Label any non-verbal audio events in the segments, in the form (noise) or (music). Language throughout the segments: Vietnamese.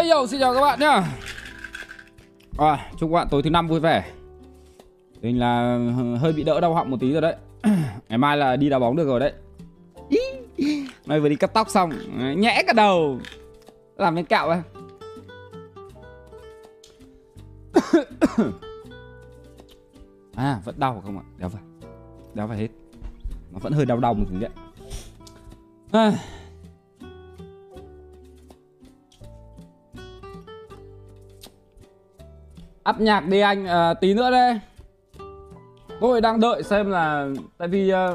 Hey yo, xin chào các bạn nhá. À, Chúc các bạn tối thứ năm vui vẻ. Mình là hơi bị đỡ đau họng một tí rồi đấy. (clears throat) Ngày mai là đi đá bóng được rồi đấy. (laughs) Nay vừa đi cắt tóc xong Nhẽ cả đầu. Làm bên cạo ấy. (coughs) À vẫn đau không ạ? Đéo phải. Đéo phải hết. Nó vẫn hơi đau đau một tí đấy. À. Up nhạc đi anh à, Tí nữa đây. Tôi đang đợi xem là Tại vì à,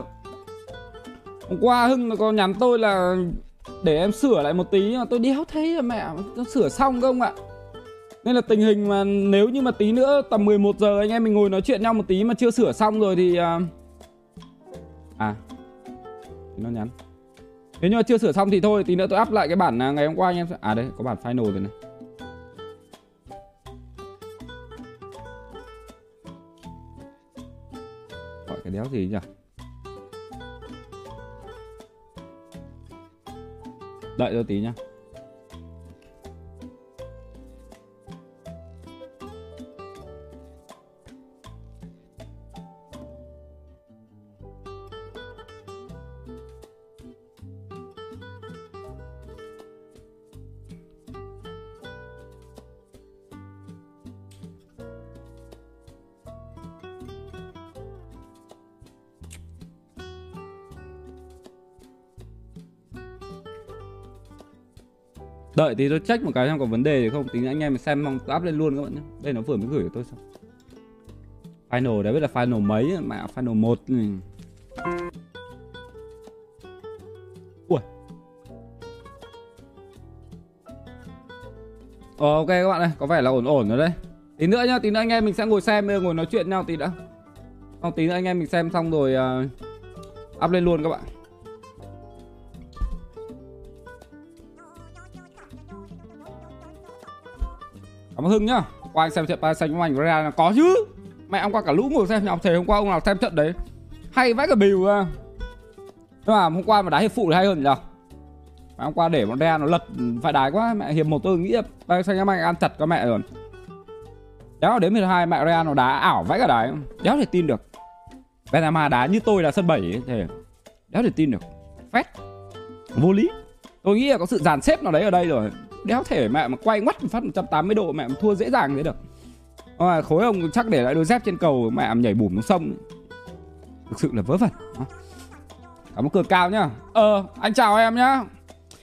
Hôm qua Hưng có nhắn tôi là Để em sửa lại một tí mà tôi đéo thấy mẹ Nó sửa xong không ạ? Nên là tình hình mà nếu như mà tí nữa Tầm 11 giờ anh em mình ngồi nói chuyện nhau một tí Mà chưa sửa xong rồi thì ờ, à À Nó nhắn. Nếu như mà chưa sửa xong thì thôi Tí nữa tôi up lại cái bản à, ngày hôm qua anh em À đây có bản final rồi này. Cái đéo gì nhỉ? Đợi cho tí nhá. Đợi tí tôi check một cái xem có vấn đề gì không. Tính anh em xem mong up lên luôn các bạn nhé. Đây nó vừa mới gửi cho tôi xong. Final đấy biết là final mấy Mẹ final một. Ừ. Ui. Ờ ok các bạn ơi Có vẻ là ổn ổn rồi đấy. Tí nữa nhá Tí nữa anh em mình sẽ ngồi xem Ngồi nói chuyện nhau tí đã. Xong tí nữa anh em mình xem xong rồi uh, Up lên luôn các bạn. Cảm ơn Hưng nhá. Qua anh xem trận Paris Saint-Germain của là có chứ. Mẹ ông qua cả lũ ngồi xem nhau Thề hôm qua ông nào xem trận đấy. Hay vãi cả bìu à. Nhưng mà hôm qua mà đá hiệp phụ thì hay hơn nhỉ? Mà hôm qua để bọn Real nó lật phải đái quá. Mẹ hiệp một tôi nghĩ là Paris Saint-Germain ăn chặt các mẹ rồi. Đéo đến 12 mẹ Real nó đá ảo vãi cả đái. Đéo thể tin được. Benzema đá như tôi là sân 7 ấy, thì Đéo thể tin được. Phét Vô lý. Tôi nghĩ là có sự dàn xếp nào đấy ở đây rồi đéo thể mẹ mà quay ngoắt một phát 180 độ mẹ mà thua dễ dàng thế được. À, khối ông chắc để lại đôi dép trên cầu mẹ nhảy bùm xuống sông. Thực sự là vớ vẩn cảm ơn cường cao nhá. Ờ anh chào em nhá.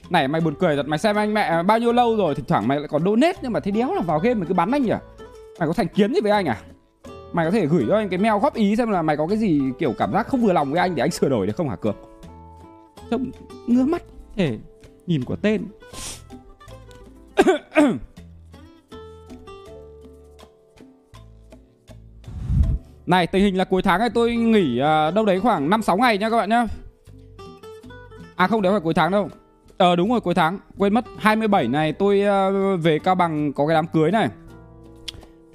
Này mày buồn cười thật mày xem anh mẹ bao nhiêu lâu rồi thỉnh thoảng mày lại còn donate nhưng mà thế đéo là vào game mày cứ bắn anh nhỉ? Mày có thành kiến gì với anh à? Mày có thể gửi cho anh cái mail góp ý xem là mày có cái gì kiểu cảm giác không vừa lòng với anh để anh sửa đổi được không hả cường? Trông ngứa mắt thể nhìn của tên. (coughs) Này tình hình là cuối tháng này tôi nghỉ uh, đâu đấy khoảng 5-6 ngày nha các bạn nhá. À không đấy phải cuối tháng đâu. Ờ đúng rồi cuối tháng. Quên mất 27 này tôi uh, về Cao Bằng có cái đám cưới này.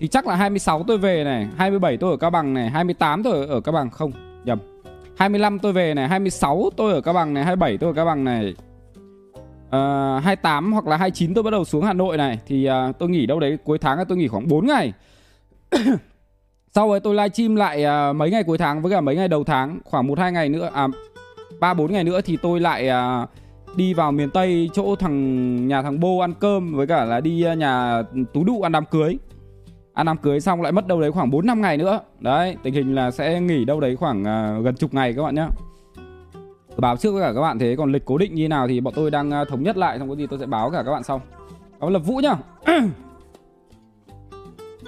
Thì chắc là 26 tôi về này 27 tôi ở Cao Bằng này 28 tôi ở, Cao Bằng. Không nhầm. 25 tôi về này 26 tôi ở Cao Bằng này 27 tôi ở Cao Bằng này. Ờ, uh, 28 hoặc là 29 tôi bắt đầu xuống Hà Nội này Thì uh, tôi nghỉ đâu đấy cuối tháng tôi nghỉ khoảng 4 ngày. (coughs) Sau rồi tôi livestream lại uh, mấy ngày cuối tháng với cả mấy ngày đầu tháng Khoảng 1-2 ngày nữa À 3-4 ngày nữa thì tôi lại uh, đi vào miền Tây chỗ thằng nhà thằng Bô ăn cơm Với cả là đi uh, nhà Tú Đụ ăn đám cưới. Ăn đám cưới xong lại mất đâu đấy khoảng 4-5 ngày nữa. Đấy tình hình là sẽ nghỉ đâu đấy khoảng uh, gần chục ngày các bạn nhé báo trước với cả các bạn thế, còn lịch cố định như nào thì bọn tôi đang à, thống nhất lại, xong có gì tôi sẽ báo cả các bạn sau. Đó lập vũ nhá. (clears throat)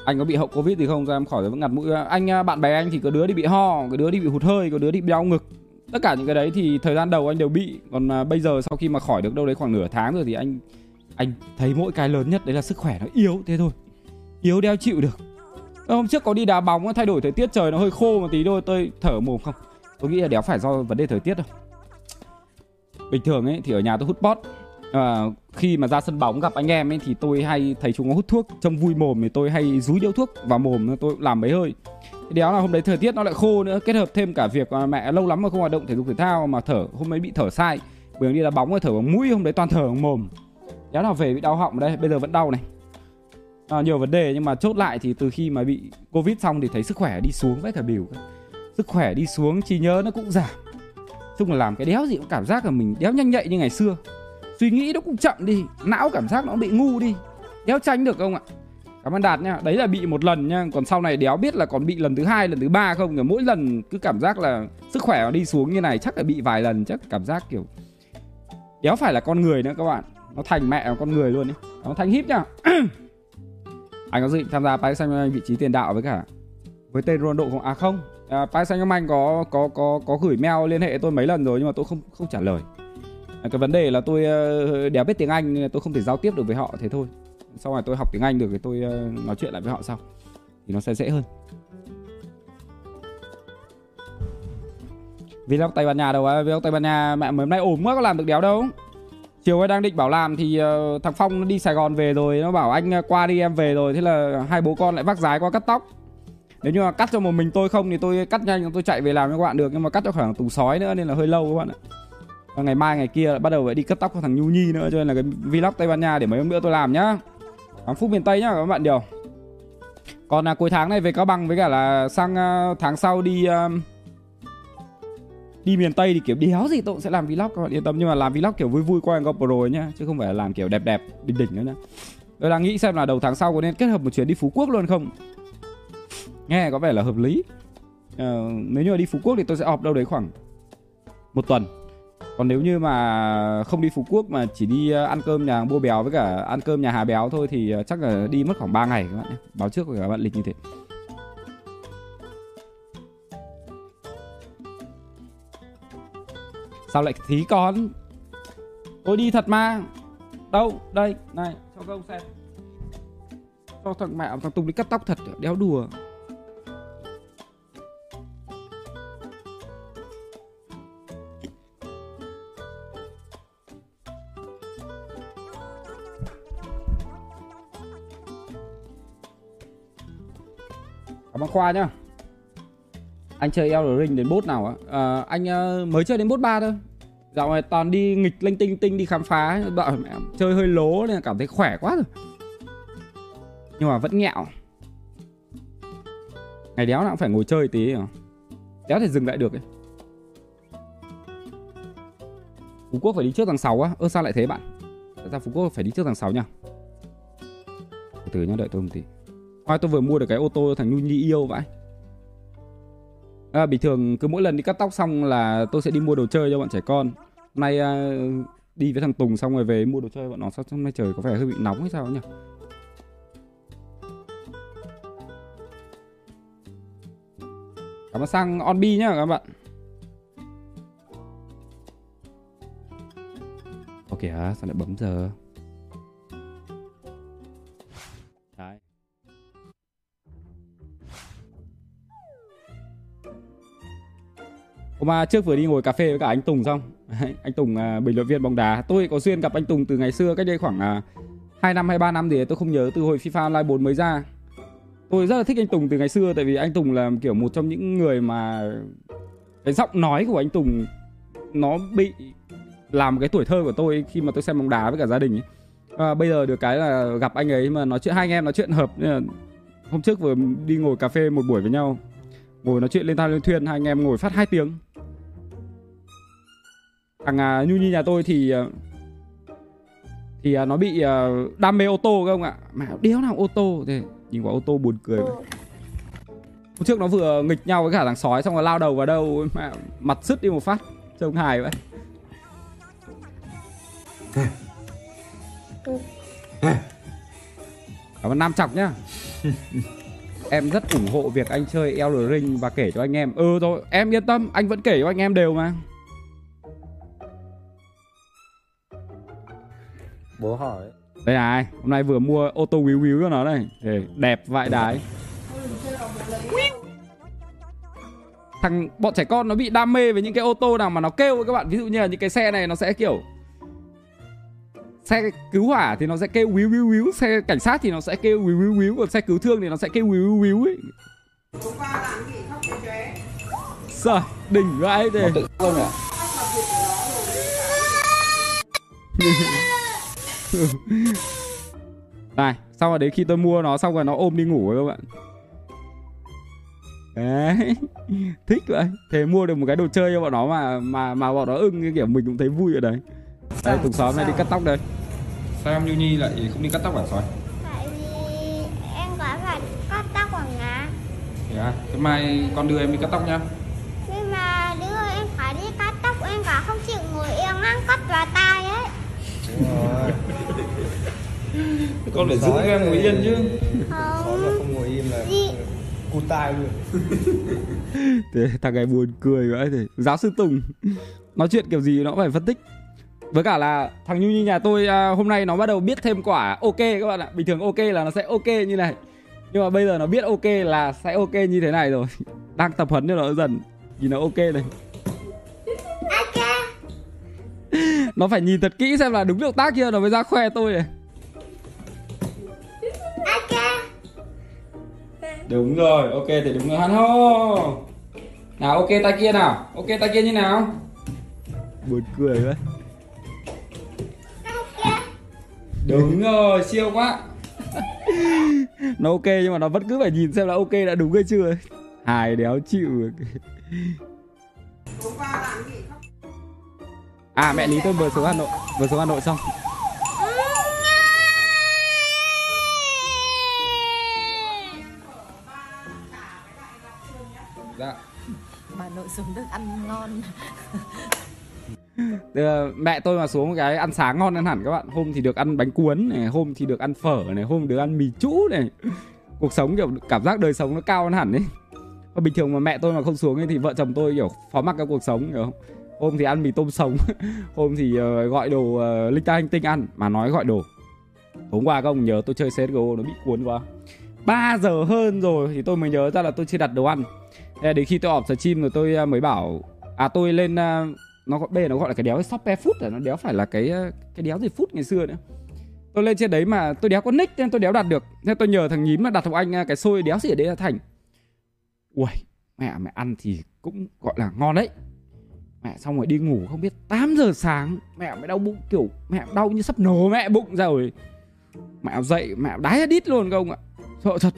Anh có bị hậu covid gì không? Ra em khỏi vẫn ngặt mũi? Anh à, bạn bè anh thì có đứa đi bị ho, có đứa đi bị hụt hơi, có đứa đi bị đau ngực. Tất cả những cái đấy thì thời gian đầu anh đều bị. Còn à, bây giờ sau khi mà khỏi được đâu đấy khoảng nửa tháng rồi thì anh anh thấy mỗi cái lớn nhất đấy là sức khỏe nó yếu thế thôi. Yếu đeo chịu được. Hôm trước có đi đá bóng, thay đổi thời tiết, trời nó hơi khô một tí thôi, tôi thở mồm không? Tôi nghĩ là đéo phải do vấn đề thời tiết đâu bình thường ấy thì ở nhà tôi hút pot. À, khi mà ra sân bóng gặp anh em ấy thì tôi hay thấy chúng nó hút thuốc trong vui mồm thì tôi hay rúi điếu thuốc vào mồm tôi làm mấy hơi. Đéo là hôm đấy thời tiết nó lại khô nữa kết hợp thêm cả việc mà mẹ lâu lắm mà không hoạt động thể dục thể thao mà thở hôm ấy bị thở sai. Bữa đi đá bóng rồi thở bằng mũi hôm đấy toàn thở bằng mồm. Đéo nào về bị đau họng đây bây giờ vẫn đau này. À, nhiều vấn đề nhưng mà chốt lại thì từ khi mà bị covid xong thì thấy sức khỏe đi xuống vết cả biểu sức khỏe đi xuống trí nhớ nó cũng giảm chung là làm cái đéo gì cũng cảm giác là mình đéo nhanh nhạy như ngày xưa. Suy nghĩ nó cũng chậm đi, não cảm giác nó bị ngu đi. Đéo tránh được không ạ? Cảm ơn đạt nha. Đấy là bị một lần nha. Còn sau này đéo biết là còn bị lần thứ hai, lần thứ ba không? Kiểu mỗi lần cứ cảm giác là sức khỏe nó đi xuống như này, chắc là bị vài lần, chắc cảm giác kiểu đéo phải là con người nữa các bạn. Nó thành mẹ con người luôn đi nó thành híp nhá (clears throat) anh có dự định tham gia Paris Saint vị trí tiền đạo với cả, với tên Ronaldo không? À không à, Paris Saint Germain có có có có gửi mail liên hệ tôi mấy lần rồi nhưng mà tôi không không trả lời. À, cái vấn đề là tôi uh, đéo biết tiếng Anh tôi không thể giao tiếp được với họ thế thôi. Sau này tôi học tiếng Anh được thì tôi uh, nói chuyện lại với họ sau. Thì nó sẽ dễ hơn. Vlog Tây Ban Nha đâu á? Vlog Tây Ban Nha mẹ mới hôm nay ổn quá có làm được đéo đâu. Chiều ấy đang định bảo làm thì uh, thằng Phong nó đi Sài Gòn về rồi nó bảo anh qua đi em về rồi. Thế là hai bố con lại vác dài qua cắt tóc nếu như mà cắt cho một mình tôi không thì tôi cắt nhanh tôi chạy về làm cho các bạn được nhưng mà cắt cho khoảng tù sói nữa nên là hơi lâu các bạn ạ. Và ngày mai ngày kia bắt đầu phải đi cắt tóc cho thằng Nhu Nhi nữa cho nên là cái vlog Tây Ban Nha để mấy hôm nữa tôi làm nhá. 8 phút miền Tây nhá các bạn điều. Còn là cuối tháng này về Cao Bằng với cả là sang uh, tháng sau đi uh, đi miền Tây thì kiểu đéo gì tôi cũng sẽ làm vlog các bạn yên tâm. Nhưng mà làm vlog kiểu vui vui qua GoPro nhá chứ không phải là làm kiểu đẹp đẹp đỉnh đỉnh nữa nhá. Tôi đang nghĩ xem là đầu tháng sau có nên kết hợp một chuyến đi Phú Quốc luôn không? Nghe có vẻ là hợp lý. Ờ, nếu như mà đi Phú Quốc thì tôi sẽ họp đâu đấy khoảng một tuần. Còn nếu như mà không đi Phú Quốc mà chỉ đi ờ, ăn cơm nhà hàng Bô Béo với cả ăn cơm nhà Hà Béo thôi thì ờ, chắc là đi mất khoảng 3 ngày các bạn nhé. Báo trước với các bạn lịch như thế. Sao lại thí con? Tôi đi thật mà. Đâu? Đây này cho các ông xem. Cho thằng mẹ thằng Tùng đi cắt tóc thật Đéo đùa. Cảm ơn Khoa nhá. Anh chơi Elder Ring đến bốt nào á? À, anh ờ, mới chơi đến bốt 3 thôi. Dạo này toàn đi nghịch linh tinh tinh đi khám phá đợi mẹ chơi hơi lố nên cảm thấy khỏe quá rồi. Nhưng mà vẫn nghẹo. Ngày đéo nào cũng phải ngồi chơi tí à đéo thể dừng lại được ấy. Phú Quốc phải đi trước tháng 6 á. Ơ sao lại thế bạn? Tại sao Phú Quốc phải đi trước tháng 6 nha. Từ từ nhá đợi tôi một tí. Thôi tôi vừa mua được cái ô tô thằng Nhung Nhi yêu vậy. À, bình thường cứ mỗi lần đi cắt tóc xong là tôi sẽ đi mua đồ chơi cho bọn trẻ con. Hôm nay à, đi với thằng Tùng xong rồi về mua đồ chơi bọn nó sao hôm nay trời có vẻ hơi bị nóng hay sao nhỉ? Cảm ơn sang Onbi nhá các bạn. Ok hả? Sao lại bấm giờ? Hôm à, trước vừa đi ngồi cà phê với cả anh Tùng xong. Anh Tùng à, bình luận viên bóng đá. Tôi có duyên gặp anh Tùng từ ngày xưa cách đây khoảng à, 2 năm hay 3 năm thì tôi không nhớ từ hồi FIFA Online 4 mới ra. Tôi rất là thích anh Tùng từ ngày xưa Tại vì anh Tùng là kiểu một trong những người mà Cái giọng nói của anh Tùng Nó bị làm cái tuổi thơ của tôi khi mà tôi xem bóng đá với cả gia đình ấy. À, bây giờ được cái là gặp anh ấy mà nói chuyện hai anh em nói chuyện hợp. Hôm trước vừa đi ngồi cà phê một buổi với nhau ngồi nói chuyện lên thao lên thuyền hai anh em ngồi phát hai tiếng thằng à, nhu nhi nhà tôi thì à, thì à, nó bị à, đam mê ô tô không ạ. Mà đéo nào ô tô thì nhìn quả ô tô buồn cười vậy. hôm trước nó vừa nghịch nhau với cả thằng sói xong rồi lao đầu vào đâu mà mặt sứt đi một phát. Trông hài vậy. Cảm ơn nam chọc nhá. (laughs) Em rất ủng hộ việc anh chơi Elder Ring và kể cho anh em. Ừ rồi em yên tâm. Anh vẫn kể cho anh em đều mà bố hỏi. Đây này hôm nay vừa mua ô tô víu víu cho nó này. Để đẹp vại đái. Thằng bọn trẻ con nó bị đam mê với những cái ô tô nào mà nó kêu các bạn. Ví dụ như là những cái xe này nó sẽ kiểu xe cứu hỏa thì nó sẽ kêu víu víu víu xe cảnh sát thì nó sẽ kêu víu víu víu còn xe cứu thương thì nó sẽ kêu víu víu víu ấy. Trời, đỉnh vãi thế (laughs) (laughs) này xong rồi đến khi tôi mua nó xong rồi nó ôm đi ngủ rồi các bạn. Đấy (laughs) thích vậy. Thế mua được một cái đồ chơi cho bọn nó mà mà mà bọn nó ưng cái kiểu mình cũng thấy vui ở đấy. Đây tùng xóm này đi cắt tóc đây. Sao em như nhi lại không đi cắt tóc hả sói Tại vì em có phải cắt tóc ở nhà. Thế à? Thế mai con đưa em đi cắt tóc nhá. Nhưng mà đưa em phải đi cắt tóc Em cả không chịu ngồi yên ăn cắt vào tay ấy (laughs) Con phải giữ em ngồi yên chứ. Không mà không ngồi im là cụt tai luôn. (laughs) Thế thằng này buồn cười vậy thì Giáo sư Tùng Nói chuyện kiểu gì nó cũng phải phân tích. Với cả là thằng Nhu như nhà tôi à, hôm nay nó bắt đầu biết thêm quả ok các bạn ạ. Bình thường ok là nó sẽ ok như này. Nhưng mà bây giờ nó biết ok là sẽ ok như thế này rồi. (laughs) Đang tập huấn cho nó dần. Nhìn nó ok này. Ok Nó phải nhìn thật kỹ xem là đúng động tác kia nó mới ra khoe tôi này Đúng rồi, ok thì đúng rồi. Hắn hô! Nào ok tay kia nào. Ok tay kia như nào? Buồn cười quá. Đúng rồi, siêu quá. Nó ok nhưng mà nó vẫn cứ phải nhìn xem là ok đã đúng hay chưa. Hài đéo chịu À mẹ Lý tôi vừa xuống Hà Nội Vừa xuống Hà Nội xong xuống được ăn ngon. (laughs) Ờ, mẹ tôi mà xuống một cái ăn sáng ngon hơn hẳn các bạn. Hôm thì được ăn bánh cuốn này Hôm thì được ăn phở này Hôm được ăn mì chũ này. Cuộc sống kiểu cảm giác đời sống nó cao hơn hẳn ấy. Và bình thường mà mẹ tôi mà không xuống ấy Thì vợ chồng tôi kiểu phó mặc cái cuộc sống hiểu không? Hôm thì ăn mì tôm sống (laughs) Hôm thì uh, gọi đồ uh, linh ta hành tinh ăn Mà nói gọi đồ. Hôm qua các ông nhớ tôi chơi CSGO nó bị cuốn quá. 3 giờ hơn rồi thì tôi mới nhớ ra là tôi chưa đặt đồ ăn đến khi tôi họp stream rồi tôi à, mới bảo À tôi lên à, nó gọi bây giờ nó gọi là cái đéo shop food là nó đéo phải là cái à, cái đéo gì food ngày xưa nữa. Tôi lên trên đấy mà tôi đéo có nick nên tôi đéo đặt được. Nên tôi nhờ thằng nhím là đặt thằng anh cái xôi đéo gì ở đấy là thành. Ui mẹ mẹ ăn thì cũng gọi là ngon đấy. Mẹ xong rồi đi ngủ không biết 8 giờ sáng, mẹ mới đau bụng, kiểu mẹ đau như sắp nổ mẹ bụng ra rồi. Mẹ dậy, mẹ đái đít luôn không ạ. Sợ thật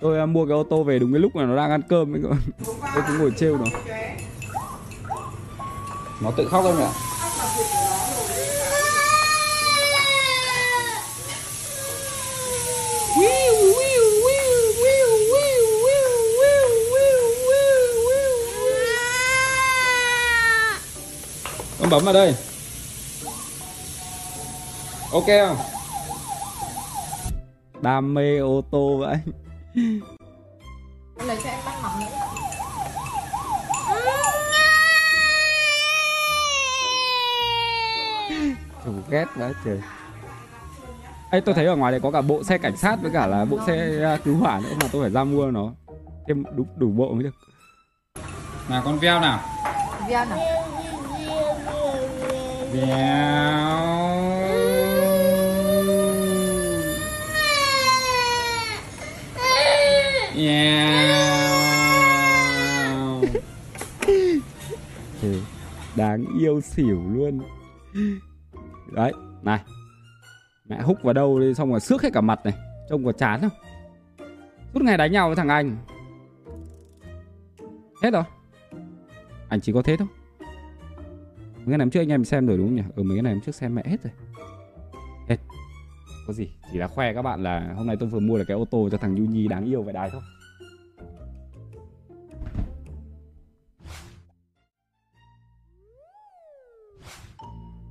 tôi à, mua cái ô tô về đúng cái lúc mà nó đang ăn cơm ấy các bạn tôi cũng ngồi trêu nó. Nó tự khóc không ạ? Con bấm vào đây. Ok không? Đam mê ô tô vậy. Lấy cho em bát mắm nữa Chủ ghét quá trời. Ê tôi thấy ở ngoài này có cả bộ xe cảnh sát với cả là bộ xe à, cứu hỏa nữa mà tôi phải ra mua nó. Thêm đủ, đủ bộ mới được. Nào con veo nào? Veo nào Veo Veo Đáng yêu xỉu luôn. Đấy, này. Mẹ húc vào đâu đi xong rồi xước hết cả mặt này. Trông có chán không? Suốt ngày đánh nhau với thằng anh. Hết rồi. Anh chỉ có thế thôi. Mấy cái này trước anh em xem rồi đúng không nhỉ? Ừ mấy cái này hôm trước xem mẹ hết rồi. Hết Có gì? Chỉ là khoe các bạn là Hôm nay tôi vừa mua được cái ô tô cho thằng Yu Nhi đáng yêu về đài thôi.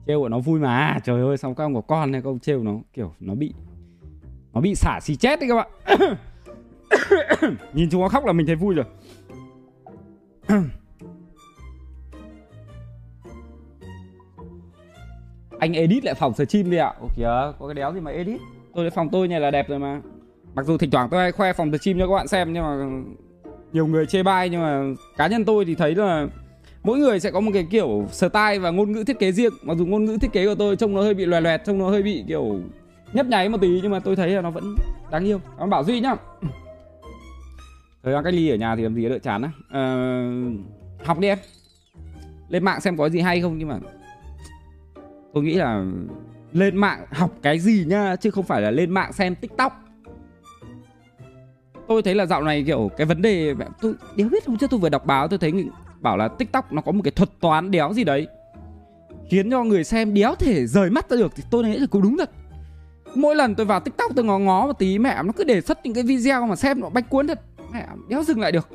Trêu của nó vui mà. Trời ơi xong các ông có con này các ông trêu nó? Kiểu, nó bị nó bị xả xì chết đấy các bạn. (coughs) Nhìn chúng nó khóc là mình thấy vui rồi. (coughs) anh edit lại phòng stream đi ạ. Ồ kìa có cái đéo gì mà edit? Tôi phòng tôi này là đẹp rồi mà. Mặc dù thỉnh thoảng tôi hay khoe phòng stream cho các bạn xem nhưng mà nhiều người chê bai nhưng mà cá nhân tôi thì thấy là mỗi người sẽ có một cái kiểu style và ngôn ngữ thiết kế riêng. Mặc dù ngôn ngữ thiết kế của tôi trông nó hơi bị loè loẹt trông nó hơi bị kiểu nhấp nháy một tí nhưng mà tôi thấy là nó vẫn đáng yêu. Ơn bảo duy nhá. Thời gian cách ly ở nhà thì làm gì đỡ chán á. Ờ, học đi em. Lên mạng xem có gì hay không nhưng mà tôi nghĩ là lên mạng học cái gì nhá chứ không phải là lên mạng xem tiktok. Tôi thấy là dạo này kiểu cái vấn đề tôi đéo biết hôm trước tôi vừa đọc báo tôi thấy bảo là tiktok nó có một cái thuật toán đéo gì đấy khiến cho người xem đéo thể rời mắt ra được thì tôi nghĩ là cũng đúng thật. Mỗi lần tôi vào tiktok tôi ngó ngó một tí mẹ nó cứ đề xuất những cái video mà xem nó bách cuốn thật mẹ đéo dừng lại được.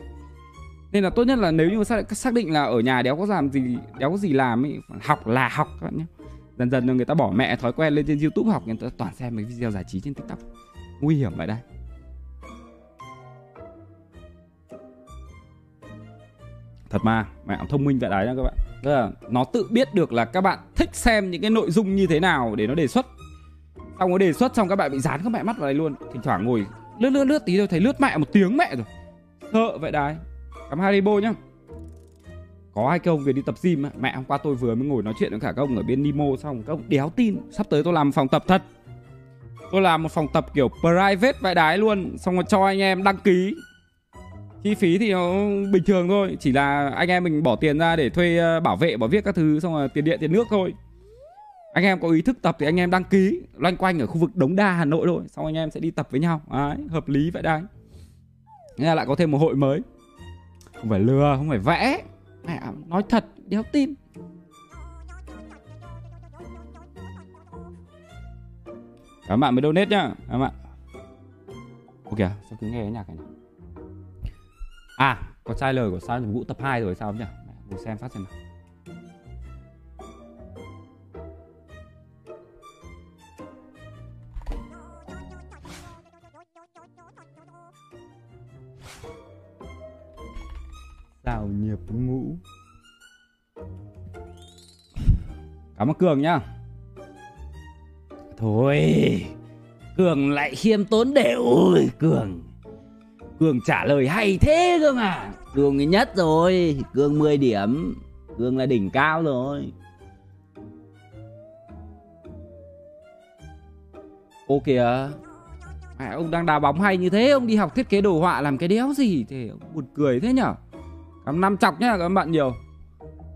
Nên là tốt nhất là nếu như xác, xác định là ở nhà đéo có làm gì đéo có gì làm ấy học là học các bạn nhé dần dần người ta bỏ mẹ thói quen lên trên youtube học, người ta toàn xem mấy video giải trí trên tiktok. Nguy hiểm vậy đây. Thật mà, mẹ thông minh vậy đấy nha các bạn. Tức là nó tự biết được là các bạn thích xem những cái nội dung như thế nào để nó đề xuất. Xong nó đề xuất xong các bạn bị dán các mẹ mắt vào đây luôn. Thỉnh thoảng ngồi lướt lướt lướt tí thôi, thấy lướt mẹ một tiếng mẹ rồi. Sợ vậy đấy. Cảm Haribo nhá có hai cái ông về đi tập gym mẹ hôm qua tôi vừa mới ngồi nói chuyện với cả các ông ở bên Nimo xong các ông đéo tin sắp tới tôi làm phòng tập thật. Tôi làm một phòng tập kiểu private vậy đái luôn xong rồi cho anh em đăng ký. Chi phí thì nó bình thường thôi chỉ là anh em mình bỏ tiền ra để thuê ờ, bảo vệ bảo viết các thứ xong rồi tiền điện tiền nước thôi. Anh em có ý thức tập thì anh em đăng ký loanh quanh ở khu vực Đống Đa Hà Nội thôi xong anh em sẽ đi tập với nhau. Đấy, hợp lý vậy đấy Nghe là lại có thêm một hội mới. Không phải lừa không phải vẽ mẹ nói thật đéo tin. Các bạn mới donate nhá. Các bạn. Ok sao cứ nghe cái nhạc này nhỉ? à có trailer của sao vũ tập 2 rồi sao không nhỉ? Mẹ, ngồi xem phát xem nào tạo nghiệp ngũ. Cảm ơn Cường nhá. Thôi, Cường lại khiêm tốn đều ôi, Cường. Cường trả lời hay thế cơ mà. Cường cái nhất rồi, Cường 10 điểm. Cường là đỉnh cao rồi. Ô kìa, Mẹ ông đang đá bóng hay như thế, Ông đi học thiết kế đồ họa làm cái đéo gì? Thế ông buồn cười thế nhở? Cảm năm chọc nhá các bạn nhiều.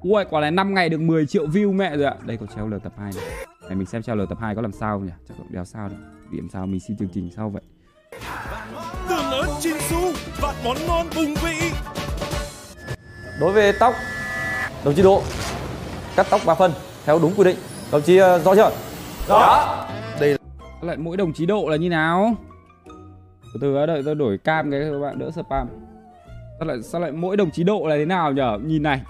Ui quả này 5 ngày được 10 triệu view mẹ rồi ạ. Đây có treo lờ tập 2 này. Này mình xem treo lờ tập 2 có làm sao không nhỉ? Chắc cũng đéo sao đâu Vì làm sao mình xin chương trình sau vậy? Tương ớt Chinsu, vạn món ngon bùng vị. Đối với tóc, đồng chí Độ cắt tóc 3 phân theo đúng quy định. Đồng chí ờ, rõ chưa? lại mỗi đồng chí độ là như nào? Từ từ đã đợi tôi đổi cam cái các bạn đỡ spam sao lại sao lại mỗi đồng chí độ là thế nào nhở? Nhìn này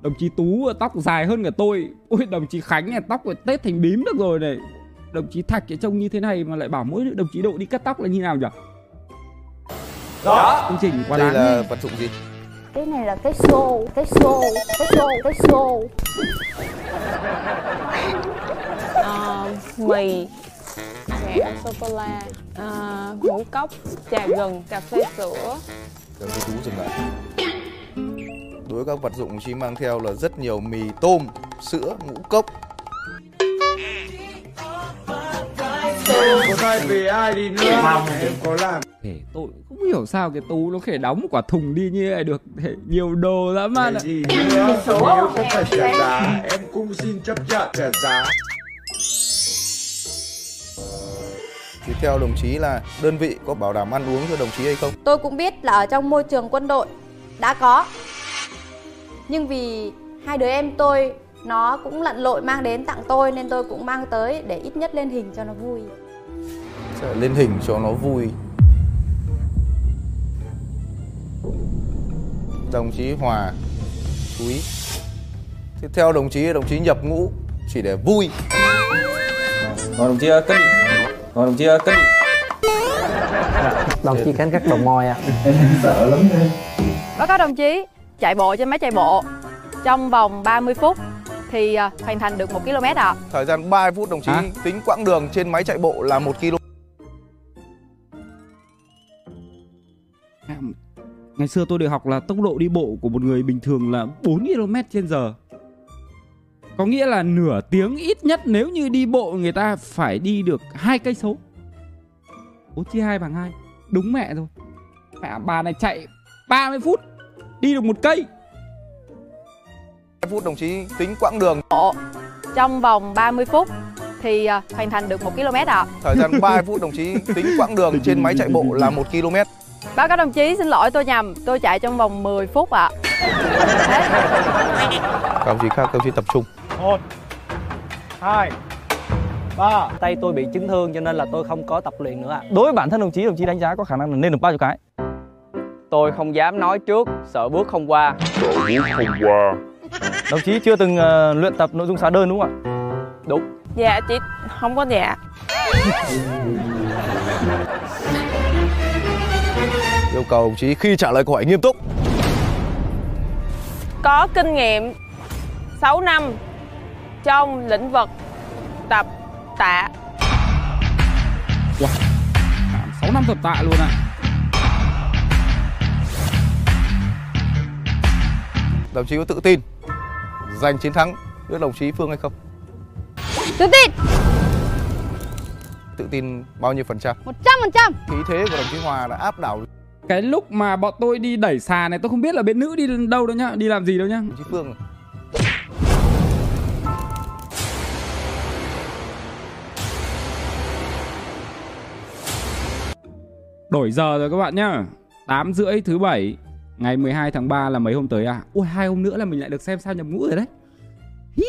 đồng chí tú tóc dài hơn cả tôi. Ui đồng chí khánh này tóc rồi tết thành bím được rồi này. Đồng chí thạch trông như thế này mà lại bảo mỗi đồng chí độ đi cắt tóc là như nào nhở? Chương trình quá Đây đáng là đi. vật dụng gì? Cái này là cái xô, cái xô, cái xô, cái xô. Ờ, mì kẹo sô cô la. ờ, ngũ cốc trà gừng cà phê sữa Cô chú dừng lại. Đối với các vật dụng chí mang theo là rất nhiều mì tôm, sữa, ngũ cốc. Có thay vì ai đi nữa? Em có làm. Thể tôi không hiểu sao cái tú nó thể đóng một quả thùng đi như này được. Thể nhiều đồ lắm mà gì nữa? Nếu không phải trả giá. Em cũng xin chấp nhận trả giá Thì theo đồng chí là đơn vị có bảo đảm ăn uống cho đồng chí hay không? Tôi cũng biết là ở trong môi trường quân đội đã có Nhưng vì hai đứa em tôi nó cũng lặn lội mang đến tặng tôi nên tôi cũng mang tới để ít nhất lên hình cho nó vui Sẽ lên hình cho nó vui. Đồng chí Hòa chú ý. Thế theo đồng chí, đồng chí nhập ngũ chỉ để vui. Còn đồng chí ờ, cất Còn đồng chí ờ, cất đồng chí cánh cắt đầu môi à Báo cáo đồng chí, chạy bộ trên máy chạy bộ trong vòng 30 phút thì à, hoàn thành được 1 km ạ. Thời gian 3 phút đồng chí Hả? tính quãng đường trên máy chạy bộ là 1 km. À, Ngày xưa tôi được học là tốc độ đi bộ của một người bình thường là 4 km trên giờ. Có nghĩa là nửa tiếng ít nhất nếu như đi bộ người ta phải đi được hai cây số. 4 chia 2 bằng 2. Đúng mẹ rồi. Mẹ bà này chạy 30 phút đi được một cây 2 phút đồng chí tính quãng đường trong vòng 30 phút thì à, hoàn thành được 1 km ạ. Thời gian 3 phút đồng chí tính quãng đường trên máy chạy bộ là 1 km Báo cáo đồng chí xin lỗi tôi nhầm, tôi chạy trong vòng 10 phút ạ. Các đồng chí khác, các đồng chí tập trung một hai ba tay tôi bị chấn thương cho nên là tôi không có tập luyện nữa ạ đối với bản thân đồng chí đồng chí đánh giá có khả năng là lên được bao nhiêu cái Tôi không dám nói trước, sợ bước không qua. đồng chí chưa từng ờ, luyện tập nội dung xá đơn đúng không ạ Đúng. Dạ chị không có dạ. (laughs) Yêu cầu đồng chí khi trả lời câu hỏi nghiêm túc Có kinh nghiệm 6 năm trong lĩnh vực tập tạ. wow. 6 năm tập tạ luôn ạ Đồng chí có tự tin giành chiến thắng với đồng chí Phương hay không? Tự tin Tự tin bao nhiêu phần trăm? 100% Khí thế của đồng chí Hòa đã áp đảo cái lúc mà bọn tôi đi đẩy xà này tôi không biết là bên nữ đi đâu đâu nhá đi làm gì đâu nhá. Chí Phương Đổi giờ rồi các bạn nhá. 8 rưỡi thứ bảy Ngày 12 tháng 3 là mấy hôm tới à? Ui hai hôm nữa là mình lại được xem sao nhập ngũ rồi đấy. Hi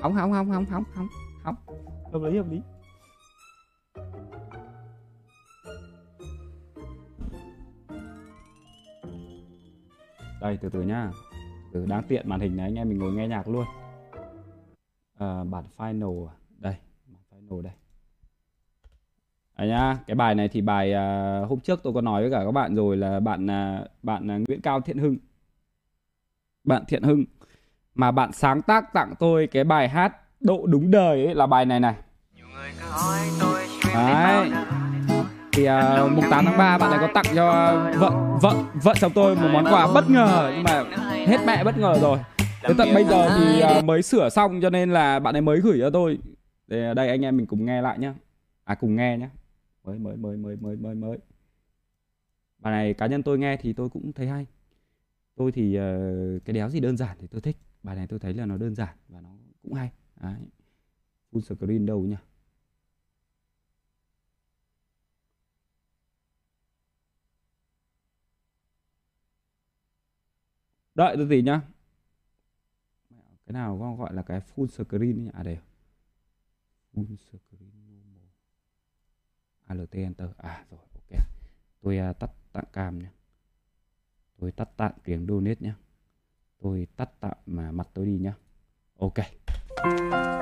Hóng hóng hóng hóng hóng hóng hóng. Hợp lý hợp lý Đây từ từ nhá từ đáng tiện màn hình này anh em mình ngồi nghe nhạc luôn à, Bản final à? Đây Bản final đây Đấy nhá, cái bài này thì bài à, hôm trước tôi có nói với cả các bạn rồi là bạn à, bạn à, Nguyễn Cao Thiện Hưng. Bạn Thiện Hưng mà bạn sáng tác tặng tôi cái bài hát độ đúng đời ấy là bài này này. Đấy. Thì uh, mùng 8 tháng 3 bạn này có tặng cho vợ vợ vợ chồng tôi một món quà bất ngờ nhưng mà hết mẹ bất ngờ rồi. Đến tận bây giờ thì uh, mới sửa xong cho nên là bạn ấy mới gửi cho tôi. Để à, đây anh em mình cùng nghe lại nhá. À cùng nghe nhá mới mới mới mới mới mới mới bài này cá nhân tôi nghe thì tôi cũng thấy hay tôi thì uh, cái đéo gì đơn giản thì tôi thích bài này tôi thấy là nó đơn giản và nó cũng hay Đấy. full screen đâu nhỉ đợi tôi gì nhá? Cái nào có gọi là cái full screen nhỉ? À đây. Full screen alt enter. À rồi ok. Tôi uh, tắt tạm cam nhé tôi tắt tạm tiếng donate nhé tôi tắt tạm mà mặt tôi đi nhá. Ok.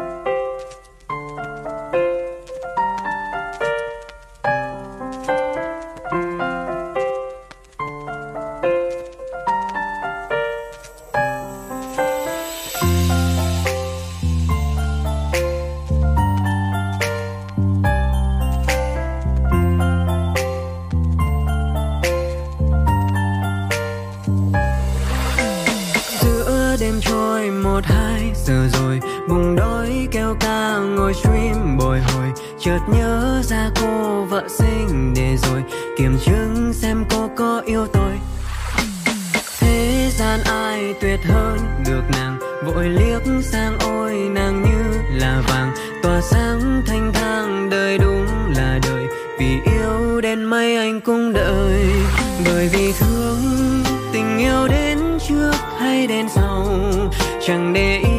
Ca ngồi stream bồi hồi. Chợt nhớ ra cô vợ xinh để rồi. Kiểm chứng xem cô có yêu tôi. Thế gian ai tuyệt hơn được nàng? Vội liếc sang ôi, nàng như là vàng. Tỏa sáng thanh thang, đời đúng là đời. Vì yêu đến mấy anh cũng đợi. Bởi vì thương, tình yêu đến trước hay đến sau. Chẳng để ý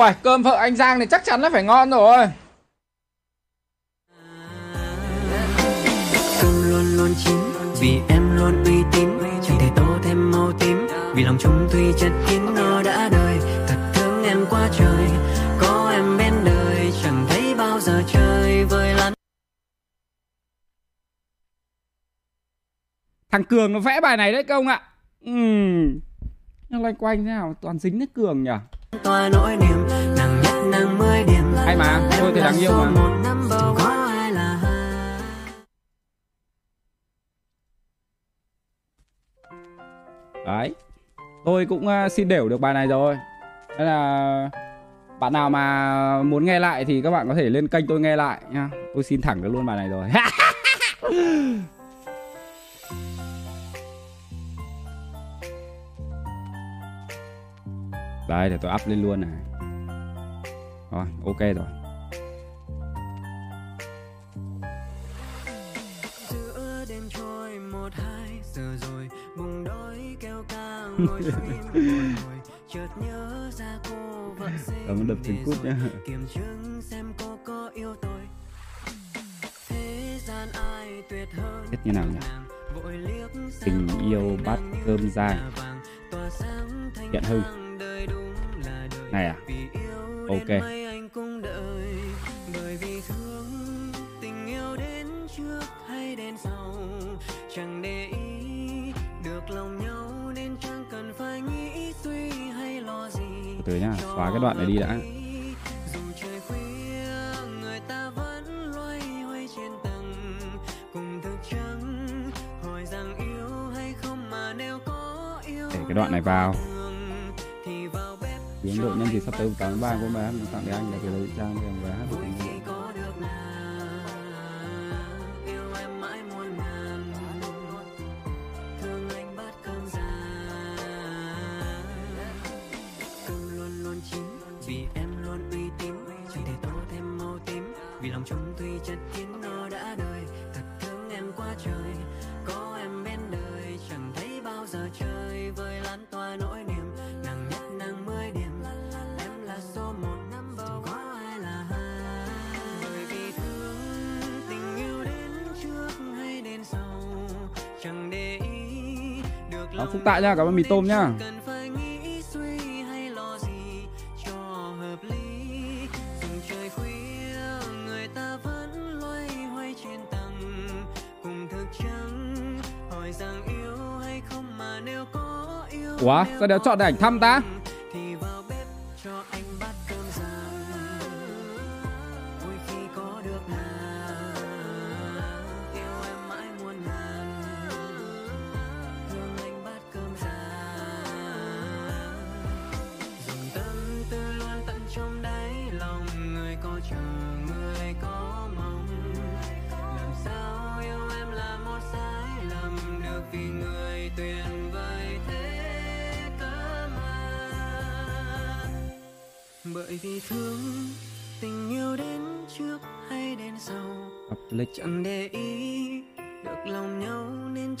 Ui, cơm vợ anh Giang thì chắc chắn là phải ngon rồi. cơm luôn luôn chín vì em luôn uy tín chẳng thể tô thêm màu tím vì lòng chung thủy chất kín nó đã đời thật thương em quá trời có em bên đời chẳng thấy bao giờ trời vơi lắm Thằng Cường nó vẽ bài này đấy công ạ. Ừm. Nhưng loanh quanh thế nào toàn dính nước Cường nhỉ? Tỏa nỗi niềm nàng nhất nàng mười điểm Hay mà, tôi thì đáng yêu mà. Đấy. Tôi cũng ờ, xin đều được bài này rồi. Thế là bạn nào mà muốn nghe lại thì các bạn có thể lên kênh tôi nghe lại nha. Tôi xin thẳng được luôn bài này rồi. (laughs) Đây để tôi up lên luôn này. Rồi, ok rồi. (laughs) chợt nhớ ra cô vợ Cảm ơn đập trứng cút nhá. kiểm chứng xem cô có yêu tôi thế gian ai tuyệt hơn Viết như nào nhỉ? Tình yêu bát cơm thanh Hiện hưng. Này à? Ok. đến mấy anh cũng đợi bởi vì thương tình yêu đến trước hay đến sau chẳng để ý được lòng nhau nên chẳng cần phải nghĩ suy hay lo gì Từ từ nhá, xóa cái đoạn này đi đã. dù trời khuya người ta vẫn loay hoay trên tầng cùng thức trắng hỏi rằng yêu hay không mà nếu có yêu Để cái đoạn này vào đội nhân dịp sắp tới 8 tháng 3 của bài hát tặng để anh là cái lời trang thì bài hát đội nhân lại nha cảm ơn mì tôm có yêu Ủa, sao đéo chọn để ảnh thăm ta?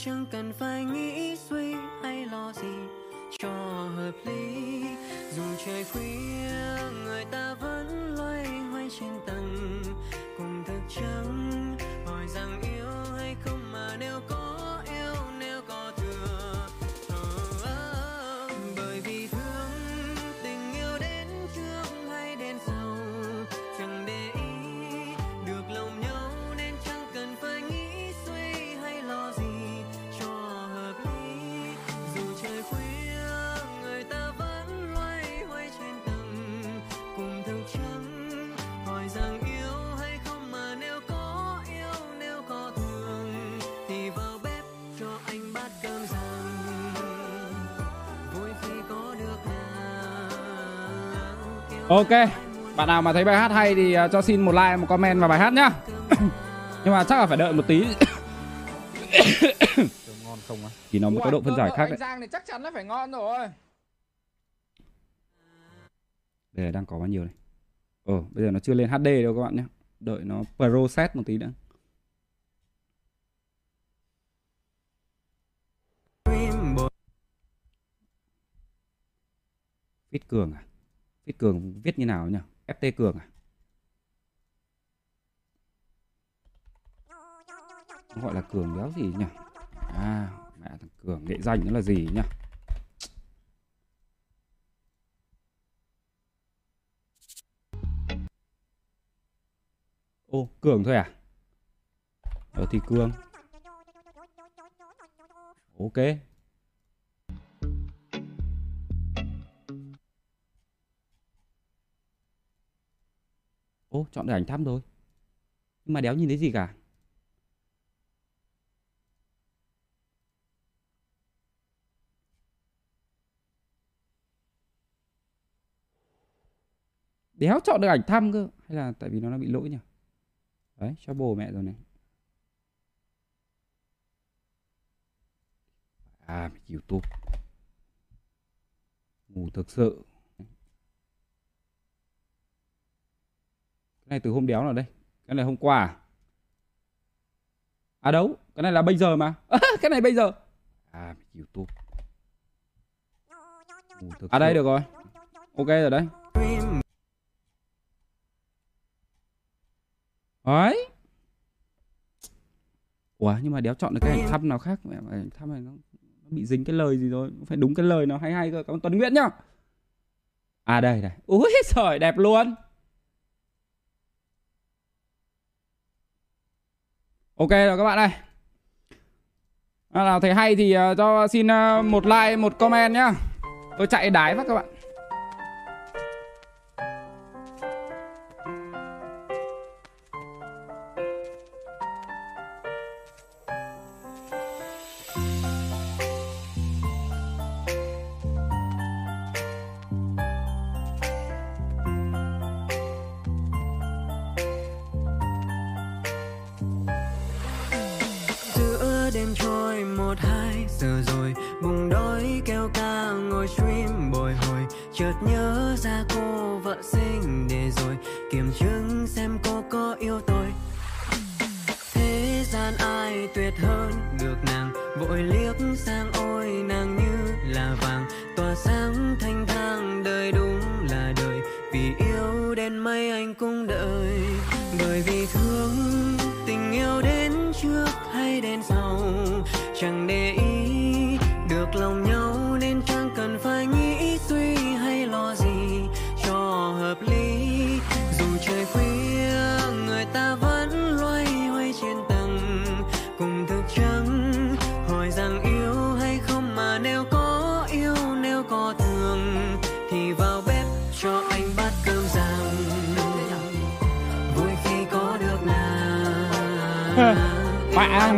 Chẳng cần phải nghĩ, suy hay lo gì, cho hợp lý. Dù trời khuya, người ta vẫn loay hoay trên tầng cùng thức trắng Ok, bạn nào mà thấy bài hát hay thì uh, cho xin một like, một comment vào bài hát nhá. (coughs) Nhưng mà chắc là phải đợi một tí. (coughs) ngon không á Thì nó mới có độ phân giải khác đấy. Giang thì chắc chắn là phải ngon rồi. Đây là đang có bao nhiêu này. Ờ, bây giờ nó chưa lên HD đâu các bạn nhé. Đợi nó process một tí nữa. Viết Cường à? Viết Cường viết như nào nhỉ? FT Cường à? Nó gọi là Cường đéo gì nhỉ? À, mẹ thằng Cường nghệ danh nó là gì nhỉ? Ô, Cường thôi à? Ờ thì Cường. Ok. Ô, chọn được ảnh thăm rồi. Nhưng mà đéo nhìn thấy gì cả. Đéo chọn được ảnh thăm cơ. Hay là tại vì nó đã bị lỗi nhỉ? Đấy, cho bồ mẹ rồi này. À, YouTube. Ngủ thực sự. Này từ hôm đéo nào đây? Cái này hôm qua à? À đâu, cái này là bây giờ mà. (laughs) cái này bây giờ. À, YouTube. Thực à đây được rồi. Ok rồi đấy. Đấy. Ủa nhưng mà đéo chọn được cái ảnh thăm nào khác mẹ mà thăm này nó, nó bị dính cái lời gì rồi phải đúng cái lời nó hay hay cơ cảm ơn Tuấn Nguyễn nhá à đây đây ui trời đẹp luôn ok, rồi các bạn ơi. À, nào, thấy hay thì ờ, cho xin ờ, một like, một comment nhá. Tôi chạy đái phát các bạn.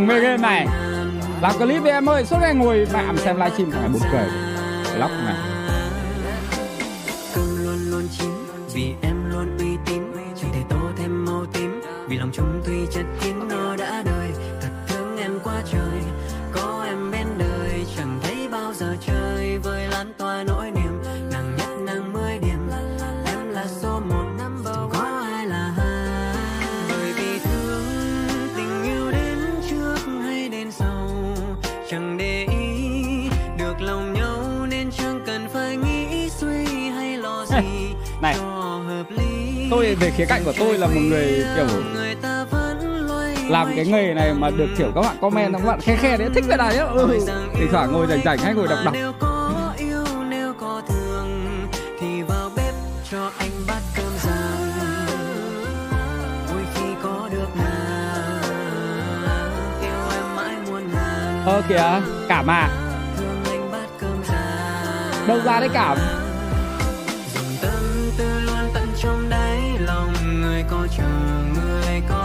Vâng, mê game này. Làm clip với em ơi, Suốt ngày ngồi mẹ xem livestream cả ngày buồn cười. Lóc này. Khía cạnh của tôi là một người, kiểu, làm cái nghề này mà được, kiểu, các bạn comment, các bạn khe khe đấy, thích cái này á. Ừ. thì thoảng ngồi rảnh rảnh hay ngồi đọc đọc. Ơ, kìa, cảm à? Đâu ra đấy cảm?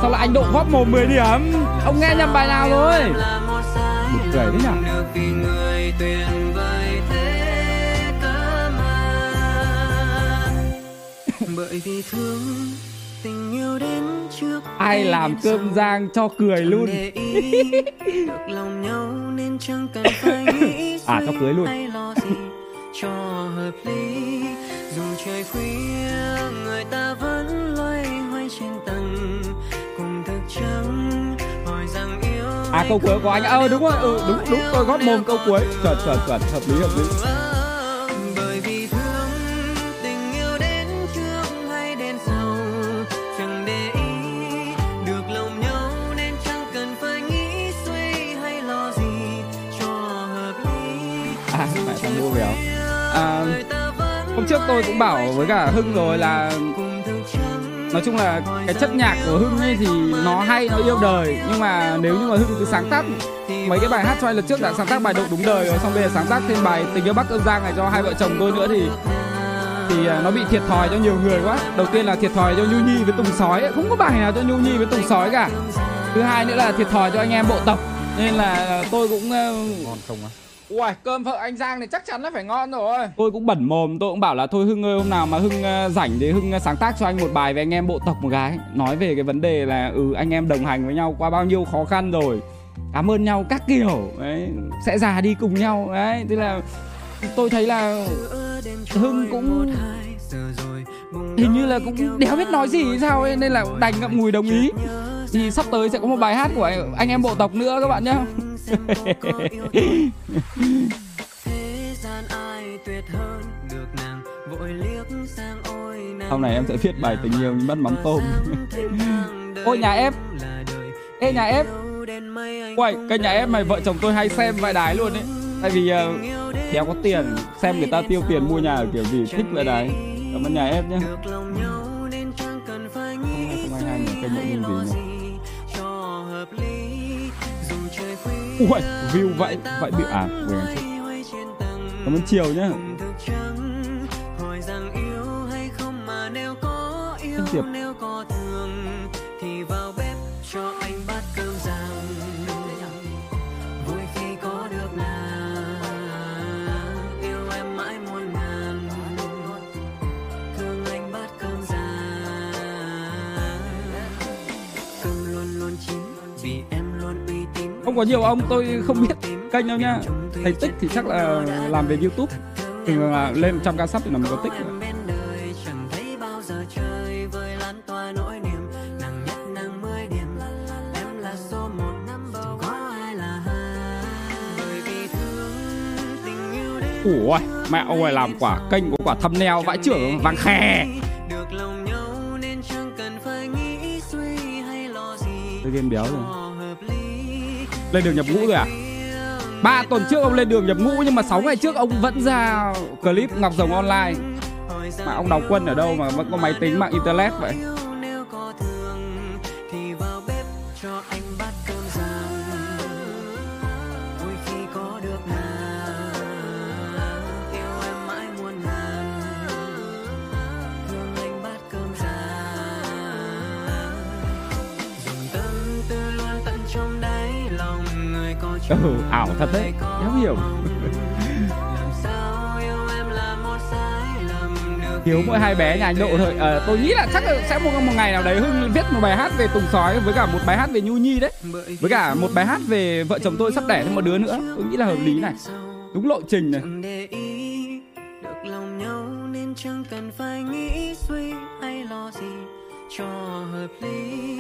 Sao lại anh độ góp mồm 10 điểm? Ông nghe nhầm bài nào rồi. Một Buồn cười đấy thế bởi vì thương tình yêu đến trước ai làm cơm rang cho cười luôn? Để ý được lòng nhau nên chẳng cần phải nghĩ À, cho cưới luôn. hay lo gì cho hợp lý dù trời khuya à câu cuối của anh. Ơ đúng rồi. Ừ đúng đúng. Tôi góp mồm câu cuối. Chuẩn chuẩn chuẩn. Hợp lý hợp lý. À phải thằng mua véo à, hôm trước tôi cũng bảo với cả hưng rồi là nói chung là cái chất nhạc của hưng ấy thì nó hay, nó yêu đời. Nhưng mà nếu như mà hưng cứ sáng tác mấy cái bài hát cho anh lần trước đã, sáng tác bài độ đúng đời, rồi xong bây giờ sáng tác thêm bài tình yêu bắc âm giang này cho hai vợ chồng tôi nữa thì thì à, nó bị thiệt thòi cho nhiều người quá. Đầu tiên là thiệt thòi cho nhu nhi với tùng sói ấy. không có bài nào cho nhu nhi với tùng sói cả. Thứ hai nữa là thiệt thòi cho anh em bộ tộc nên là à, tôi cũng à, ngon không á? Ui, cơm vợ anh Giang này chắc chắn là phải ngon rồi. Tôi cũng bẩn mồm, tôi cũng bảo là thôi Hưng ơi Hôm nào mà Hưng uh, rảnh thì Hưng uh, sáng tác cho anh một bài về anh em bộ tộc một gái. Nói về cái vấn đề là ừ anh em đồng hành với nhau qua bao nhiêu khó khăn rồi. Cảm ơn nhau các kiểu. Đấy, Sẽ già đi cùng nhau. Đấy Thế là tôi thấy là Hưng cũng hình như là cũng đéo biết nói gì sao ấy nên là đành ngậm ngùi đồng ý. Thì sắp tới sẽ có một bài hát của anh, anh em bộ tộc nữa các bạn nhé (laughs) thế gian ai tuyệt hơn? Được nàng vội liếc sang ôi nàng Hôm này em sẽ viết bài tình yêu như bắt mắm tôm. (laughs) Ôi nhà em. Ê nhà em. Uầy cái nhà em mày vợ chồng tôi hay xem vài đái luôn ấy. Tại vì uh, đéo có tiền Xem người ta tiêu tiền mua nhà ở kiểu gì Thích vài đái Cảm ơn nhà em nhé phải nghĩ Không ai hay kênh nội dung gì nhỉ Ui view vãi, vãi bị à quên chết Cảm ơn chiều nhá. Thức trắng có nhiều ông tôi không biết kênh đâu nha. Thầy tích thì chắc là làm về youtube. Thì là lên trăm ca sắp thì là mình có tích. Ủa, mẹ ông này làm quả kênh của quả thâm neo vãi trưởng vàng khè. Tôi game béo rồi. Lên đường nhập ngũ rồi à? Ba tuần trước ông lên đường nhập ngũ nhưng mà 6 ngày trước ông vẫn ra clip Ngọc Rồng online. Mà ông đóng quân ở đâu mà vẫn có máy tính, mạng internet vậy? (laughs) ừ, ảo thật đấy. Đéo hiểu. (laughs) Thiếu mỗi hai bé nhà anh độ thôi. Ờ, tôi nghĩ là chắc là sẽ một một ngày nào đấy hưng viết một bài hát về tùng sói với cả một bài hát về nhu nhi đấy. Với cả một bài hát về vợ chồng tôi sắp đẻ thêm một đứa nữa. Tôi nghĩ là hợp lý này. Đúng lộ trình này. Để ý được lòng nhau nên chẳng cần phải nghĩ suy hay lo gì cho hợp lý.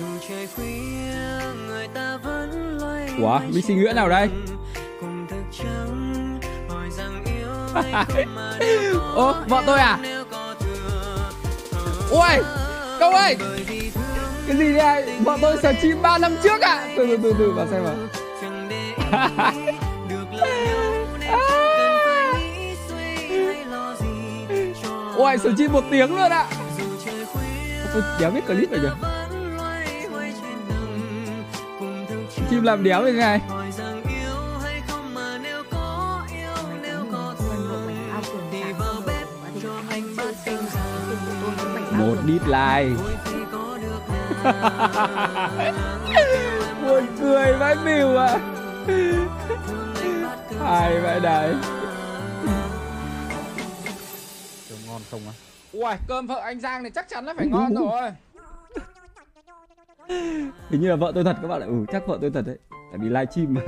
Dù trời khuya người ta vẫn ủa hoay sinh nguyễn nào đây? (laughs) Ô vợ tôi à? Ôi, có câu ơi! Cái gì đây? Vợ tôi sở chim 3 năm trước à? từ từ từ từ vào xem vào Ôi, sở chim một tiếng luôn ạ. À. Tôi đéo biết clip này nhỉ? Chim làm đéo như này. Một đít like (laughs) Buồn cười vãi mìu ạ. Ai vậy đấy? Ngon không á? Ui, cơm vợ anh Giang này chắc chắn là phải ngon rồi Hình như là vợ tôi thật các bạn ạ. Ừ, chắc vợ tôi thật đấy. Tại vì livestream mà.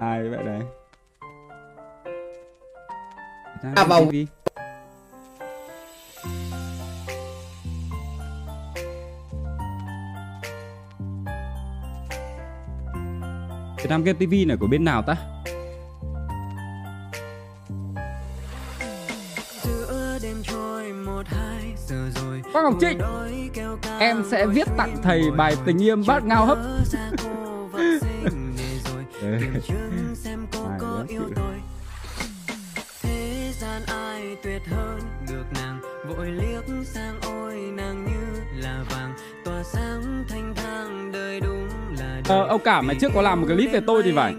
Ai vậy đấy? À, vòng. TV. Việt Nam Game TV này của bên nào ta? Ngọc Trịnh Em sẽ viết tặng thầy bài tình yêu bát ngao hấp. Ai tuyệt hơn được nàng Vội liếc sang ôi nàng như là vàng Tỏa sáng thanh thang đời đúng là đời Ờ, ông Cảm ngày trước có làm một clip về tôi thì phải.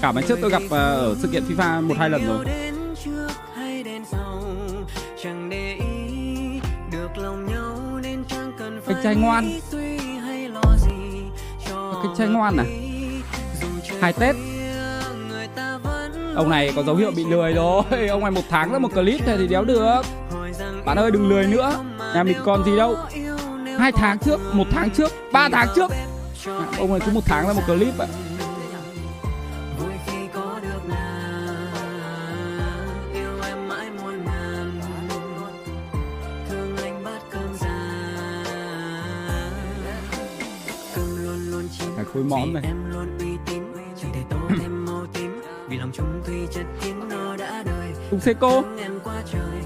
Cảm ngày trước tôi gặp ờ, ở sự kiện FIFA một hai lần rồi Cái trai ngoan. Cái trai ngoan à? Hai Tết. Ông này có dấu hiệu bị lười rồi. Ông này một tháng ra một clip thôi thì đéo được. Bạn ơi đừng lười nữa. Nhà mình còn gì đâu. Hai tháng trước, một tháng trước, ba tháng trước. Ông này cứ một tháng ra một clip ạ. vui khối món này. em luôn uy tín chẳng thể tô (laughs) thêm màu tím. Vì lòng chung thủy chất kín nó đã đời. Cùng Seiko Thương em qua trời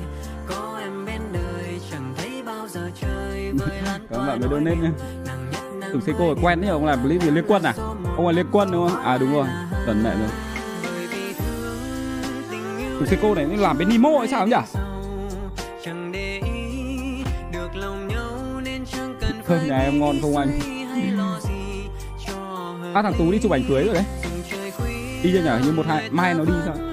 có em bên đời. Chẳng thấy bao giờ trời với lan (laughs) Các bạn mới donate Cùng Seiko là quen đấy ông làm clip về Liên Quân à? Ông là Liên Quân đúng không? À đúng rồi. Tần mẹ rồi. Cùng Seiko này làm bên Nemo hay sao nhỉ? Cơm nhà em ngon không anh? À thằng Tú đi chụp ảnh cưới rồi đấy Đi chưa nhở Hình Như một hai mai nó đi sao?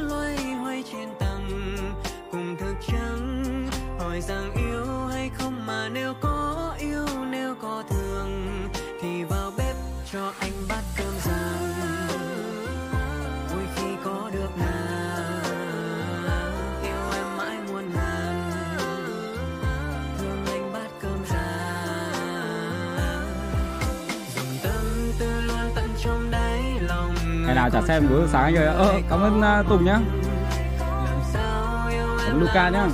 Xem bữa sáng anh ơi Ờ cảm ơn uh, Tùng nhá. Cảm ơn Luca nhá.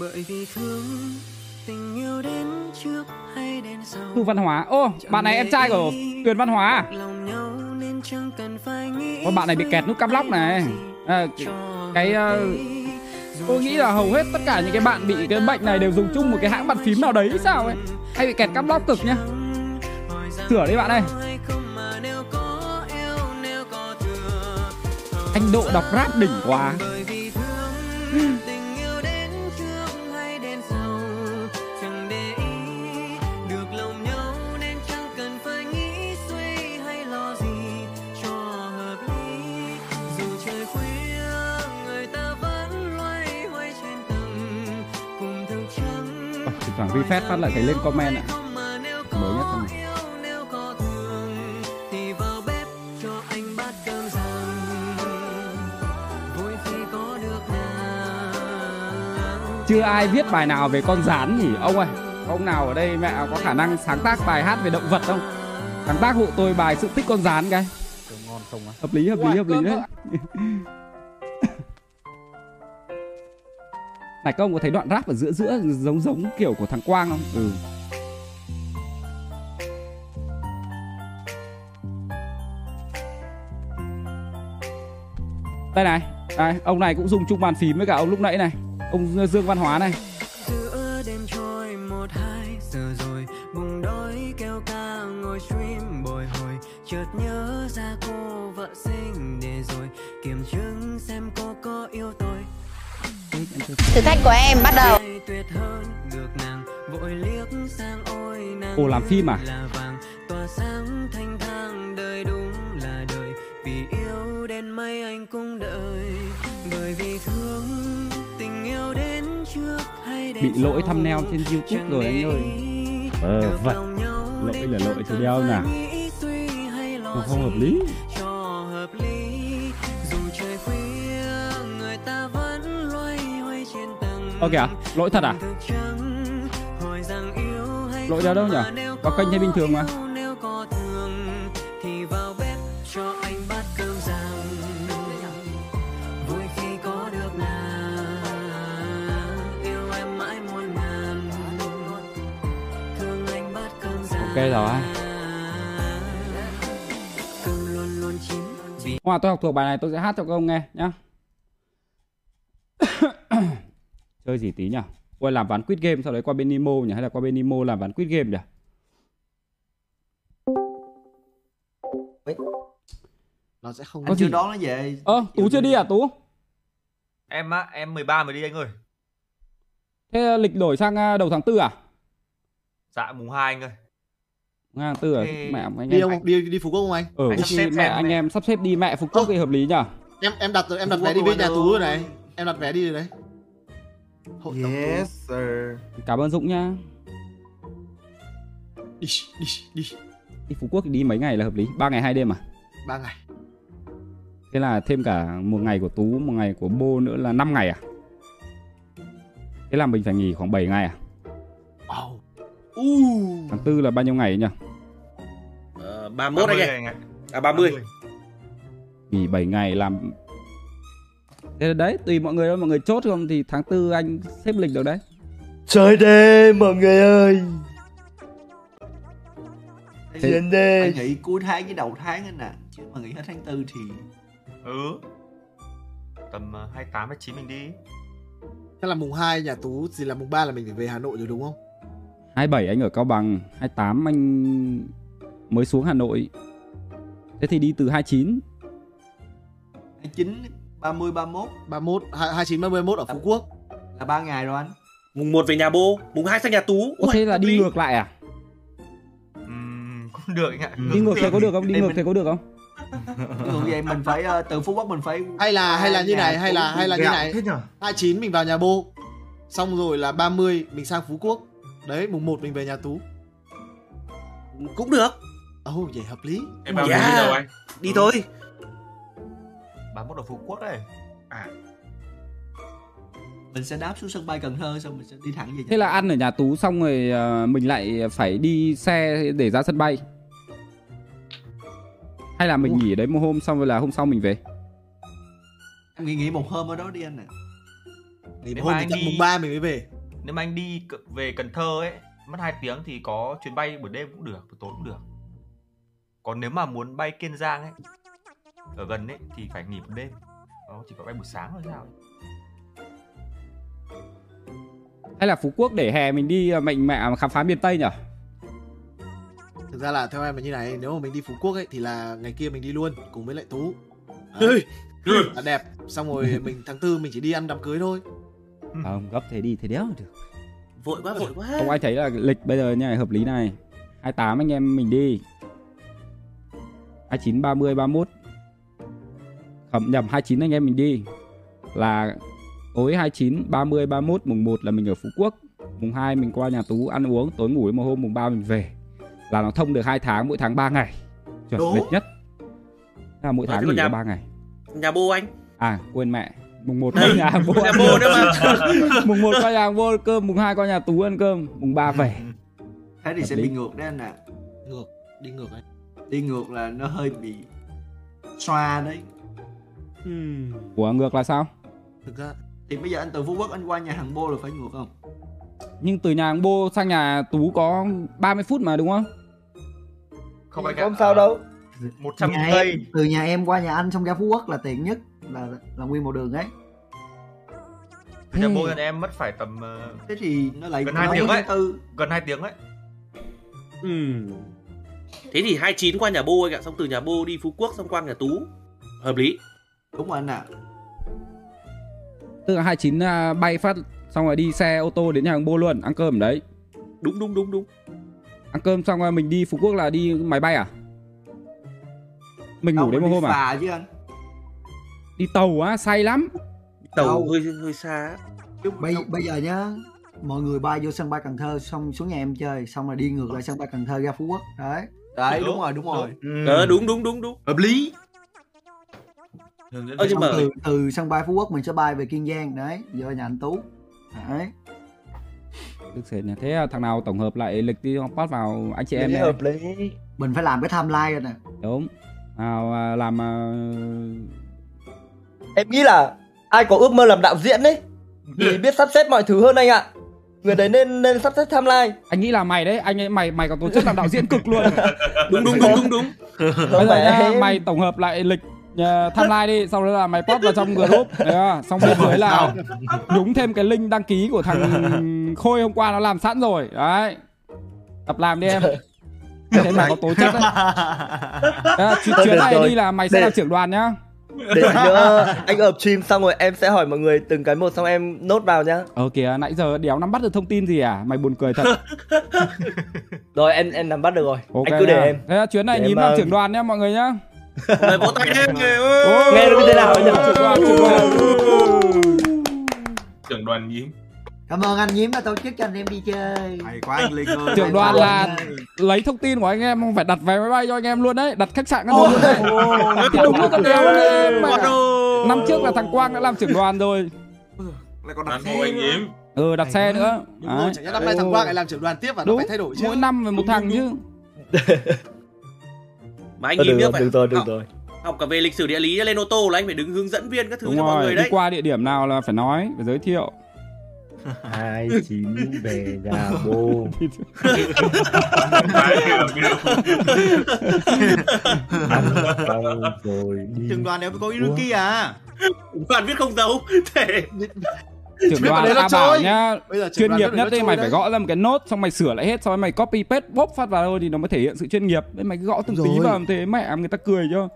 Bởi vì thương tình yêu đến trước hay đến sau. Thu Văn Hóa. Ô bạn này em trai của Tuyền Văn Hóa à? Ô, bạn này bị kẹt nút cắm lóc này. à, cái, ờ, tôi nghĩ là hầu hết tất cả những cái bạn bị cái bệnh này đều dùng chung một cái hãng bàn phím nào đấy, sao ấy? Hay bị kẹt cắp lóc cực nhá. Sửa đi bạn ơi. Anh độ đọc rap đỉnh quá. Thoảng refresh phát lại thấy lên comment ạ. Mới nhất thôi. Này. chưa ai viết bài nào về con rán nhỉ? Ông ơi ông nào ở đây mẹ có khả năng sáng tác bài hát về động vật không? Sáng tác hộ tôi bài sự tích con rán cái. Hợp lý hợp lý hợp lý đấy này, các ông có thấy đoạn rap ở giữa giữa giống giống kiểu của thằng quang không? Ừ. Đây này, đây, ông này cũng dùng chung bàn phím với cả ông lúc nãy này. Ông dương văn hóa này. Thử thách của em bắt đầu. Tuyệt hơn ngược nàng vội liếc sang ôi nàng Ồ làm phim à? là vàng. Tỏa sáng thanh thang đời đúng là đời. Vì yêu đến mấy anh cũng đợi. Bởi vì thương tình yêu đến trước hay đến bị lỗi thumbnail trên YouTube rồi anh ơi. ờ vậy. lỗi là lỗi thì đeo nào? không hợp lý Ơ kìa lỗi thật à? Lỗi đeo đâu nhỉ có kênh hay bình thường mà. Ok rồi. Hôm tôi học thuộc bài này, tôi sẽ hát cho các ông nghe nhá. Chơi gì tí nhỉ? Ôi làm ván quit game sau đấy qua bên Nemo nhỉ? Hay là qua bên Nemo làm ván quit game nhỉ? Nó sẽ không Có anh chưa đón nó về. Ơ tú chưa đi à tú? Em á, em 13 mới đi anh ơi. thế lịch đổi sang à, đầu tháng tư à? Dạ mùng 2 anh ơi. tháng tư à? Thế- mẹ anh đi em không đi đi phú quốc không anh? Ừ Anh sắp thì xếp mẹ em anh em sắp xếp đi mẹ Phú Quốc thì hợp lý nhỉ? Em em đặt em đặt vé đi luôn nhà tú rồi này. Em đặt vé đi rồi đấy Tổng tú. Yes sir. cảm ơn Dũng nhá đi đi đi đi Phú Quốc thì đi mấy ngày là hợp lý ba ngày hai đêm à ba ngày thế là thêm cả một ngày của Tú một ngày của Bô nữa là 5 ngày à thế là mình phải nghỉ khoảng 7 ngày à wow uh. tháng tư là bao nhiêu ngày nhỉ Ờ, 31 anh 30 ạ. À 30. nghỉ 7 ngày làm thế đấy tùy mọi người thôi mọi người chốt không thì tháng tư anh xếp lịch được đấy Chơi đêm mọi người ơi. Chiến đi. anh nghĩ cuối tháng với đầu tháng anh nè chứ mà nghĩ hết tháng tư thì Ừ. Tầm ờ, 28 29 mình đi. thế là mùng 2 nhà tú thì là mùng 3 là mình phải về hà nội rồi đúng không 27 anh ở Cao Bằng 28 anh mới xuống Hà Nội thế thì đi từ 29 29 30 31 31 hai- 29 30 31 ở Phú Quốc. Là 3 ngày rồi anh. Mùng 1 về nhà bố, mùng 2 sang nhà Tú. Ủa, thế là đi ngược lại à? Ừm, cũng được anh ạ. đi ngược thế có được không? Đi Đây ngược mình- thế có được không? Ví dụ vậy mình phải ờ, từ Phú Quốc mình phải hay là hay là như này hay là hay là như này. 29 mình vào nhà bô xong rồi là 30 mình sang Phú Quốc. Đấy mùng 1 mình về nhà Tú. Cũng được. Ồ oh, vậy hợp lý. Em bao Yeah. nhiêu đi đâu anh? Đi thôi. 31 ở Phú Quốc đấy. à. Mình sẽ đáp xuống sân bay Cần Thơ xong mình sẽ đi thẳng về thế là ăn ở nhà Tú xong rồi ờ, mình lại phải đi xe để ra sân bay. Hay là mình nghỉ ở đấy một hôm xong rồi là hôm sau mình về? Em nghĩ nghỉ một hôm ở đó đi anh ạ. Nghỉ một Nếu hôm mà thì chắc đi- mùng 3 mình mới về. Nếu mà anh đi về Cần Thơ ấy, mất 2 tiếng thì có chuyến bay buổi đêm cũng được, buổi tối cũng được. Còn nếu mà muốn bay Kiên Giang ấy, ở gần ấy thì phải nghỉ một đêm. Nó chỉ có bay buổi sáng thôi. Sao ấy. hay là Phú Quốc để hè mình đi ờ, mạnh mẽ khám phá miền Tây nhỉ thực ra là theo em là như này nếu mà mình đi Phú Quốc ấy thì là ngày kia mình đi luôn cùng với lại Tú. Là đẹp. Xong rồi (laughs) mình tháng tư mình chỉ đi ăn đám cưới thôi. Không gấp thế đi thế đéo được. Vội quá, vội quá. Không ai thấy là lịch bây giờ nha hợp lý này. 28 anh em mình đi. 29, 30, 31 Không nhầm 29 anh em mình đi. Là tối 29, 30, 31 Mùng 1 là mình ở Phú Quốc. Mùng 2 mình qua nhà Tú ăn uống Tối ngủ một hôm mùng 3 mình về. Là nó thông được 2 tháng mỗi tháng 3 ngày. Chuẩn Đúng. lịch nhất. Thế là mỗi tháng nghỉ nhà- 3 ngày. Nhà bố anh. À quên mẹ. Mùng 1 qua nhà bố Nhà bố nữa mà. (laughs) Mùng 1 qua nhà bố ăn cơm Mùng 2 qua nhà Tú ăn cơm Mùng 3 về. Thế thì Hợp sẽ lý. bị ngược đấy anh ạ. Ngược đi ngược ấy đi ngược là nó hơi bị xoa đấy Ủa ngược là sao thực ra thì bây giờ anh từ Phú Quốc anh qua nhà hàng bô là phải ngược không Nhưng từ nhà hàng Bô sang nhà Tú có 30 phút mà đúng không? Không anh Không sao đâu. 100 nhà cây. em, từ nhà em qua nhà anh xong ra Phú Quốc là tiện nhất là là nguyên một đường ấy Từ nhà bô nhà em mất phải tầm ờ, thế thì nó lại gần 2 nói tiếng ấy. tư Gần 2 tiếng ấy. Ừm. Thế thì 29 qua nhà bô anh ạ, xong từ nhà bô đi Phú Quốc xong qua nhà Tú. Hợp lý. Đúng rồi anh ạ Tức là 29 à, bay phát xong rồi đi xe ô tô đến nhà hàng bô luôn, ăn cơm ở đấy. Đúng đúng đúng đúng. Ăn cơm xong rồi mình đi Phú Quốc là đi máy bay à? Mình ngủ đấy một hôm à? chứ anh Đi tàu á, say lắm. Tàu Đâu. hơi hơi xa. bây, bây giờ nhá mọi người bay vô sân bay Cần Thơ xong xuống nhà em chơi xong rồi đi ngược lại sân bay Cần Thơ ra Phú Quốc đấy đấy đúng rồi đúng rồi Ờ đúng đúng đúng đúng. hợp lý Ơ nhưng mà từ từ sân bay Phú Quốc mình sẽ bay về Kiên Giang đấy vô nhà anh Tú đấy sến nhỉ. Thế à, thằng nào tổng hợp lại lịch đi post vào anh chị em này. hợp lý mình phải làm cái timeline rồi nè Đúng. À, làm à, Em nghĩ là ai có ước mơ làm đạo diễn ấy thì biết sắp xếp mọi thứ hơn anh ạ. Người đấy nên nên sắp xếp timeline. anh nghĩ là mày đấy, anh ấy mày mày có tố chất làm đạo diễn cực luôn. (laughs) đúng đúng đúng đúng đúng. Bây giờ mày tổng hợp lại lịch uh, timeline đi, sau đó là mày post vào trong group, không? xong bên dưới là đúng thêm cái link đăng ký của thằng Khôi hôm qua nó làm sẵn rồi, đấy. Tập làm đi em. Thế mày có tố chất đấy. Đấy, chuyến này rồi. đi là mày sẽ Để- làm trưởng đoàn nhá. Để nhớ anh ợp stream xong rồi em sẽ hỏi mọi người từng cái một xong em nốt vào nhá. Ờ kìa, nãy giờ đéo nắm bắt được thông tin gì à? Mày buồn cười thật. Rồi em em nắm bắt được rồi. Ok anh cứ để nhá. em. Thế là chuyến này Để nhím làm ờ, trưởng đoàn nhá mọi người nhá. Vỗ tay em kìa. Nghe nó như thế nào nhỉ? Trưởng đoàn, nhím. cảm ơn anh nhím đã tổ chức cho anh em đi chơi hay quá anh linh ơi Trưởng đoàn là lấy thông tin của anh em không phải đặt vé máy bay cho anh em luôn đấy, đặt khách sạn các thứ luôn đấy. Thì đúng lên mẹ. Năm trước là thằng Quang đã làm trưởng đoàn rồi. lại còn đặt xe nhím. Ừ, đặt xe nữa. đúng rồi Đấy. chẳng nhẽ năm nay thằng Quang lại làm trưởng đoàn tiếp và nó phải thay đổi chứ mỗi năm về một thằng chứ. (laughs) Mà anh Ờ, nhìn được nhá rồi, phải được rồi, được học, rồi. học cả về lịch sử địa lý lên ô tô là anh phải đứng hướng dẫn viên các thứ Đúng cho mọi rồi, người đi đấy. qua địa điểm nào là phải nói, phải giới thiệu. Hai chín về nhà. Ăn xong rồi đi. trưởng đoàn nếu có Inuki à Bạn viết không dấu. (laughs) Thể trưởng đoàn vào đấy là ta bảo nhá Bây giờ trưởng chuyên nghiệp nhất trôi mày đấy. phải gõ ra một cái nốt xong mày sửa lại hết xong rồi mày copy paste bốp phát vào thôi thì nó mới thể hiện sự chuyên nghiệp Đấy, mày cứ gõ từng tí Rồi. vào thế mẹ người ta cười cho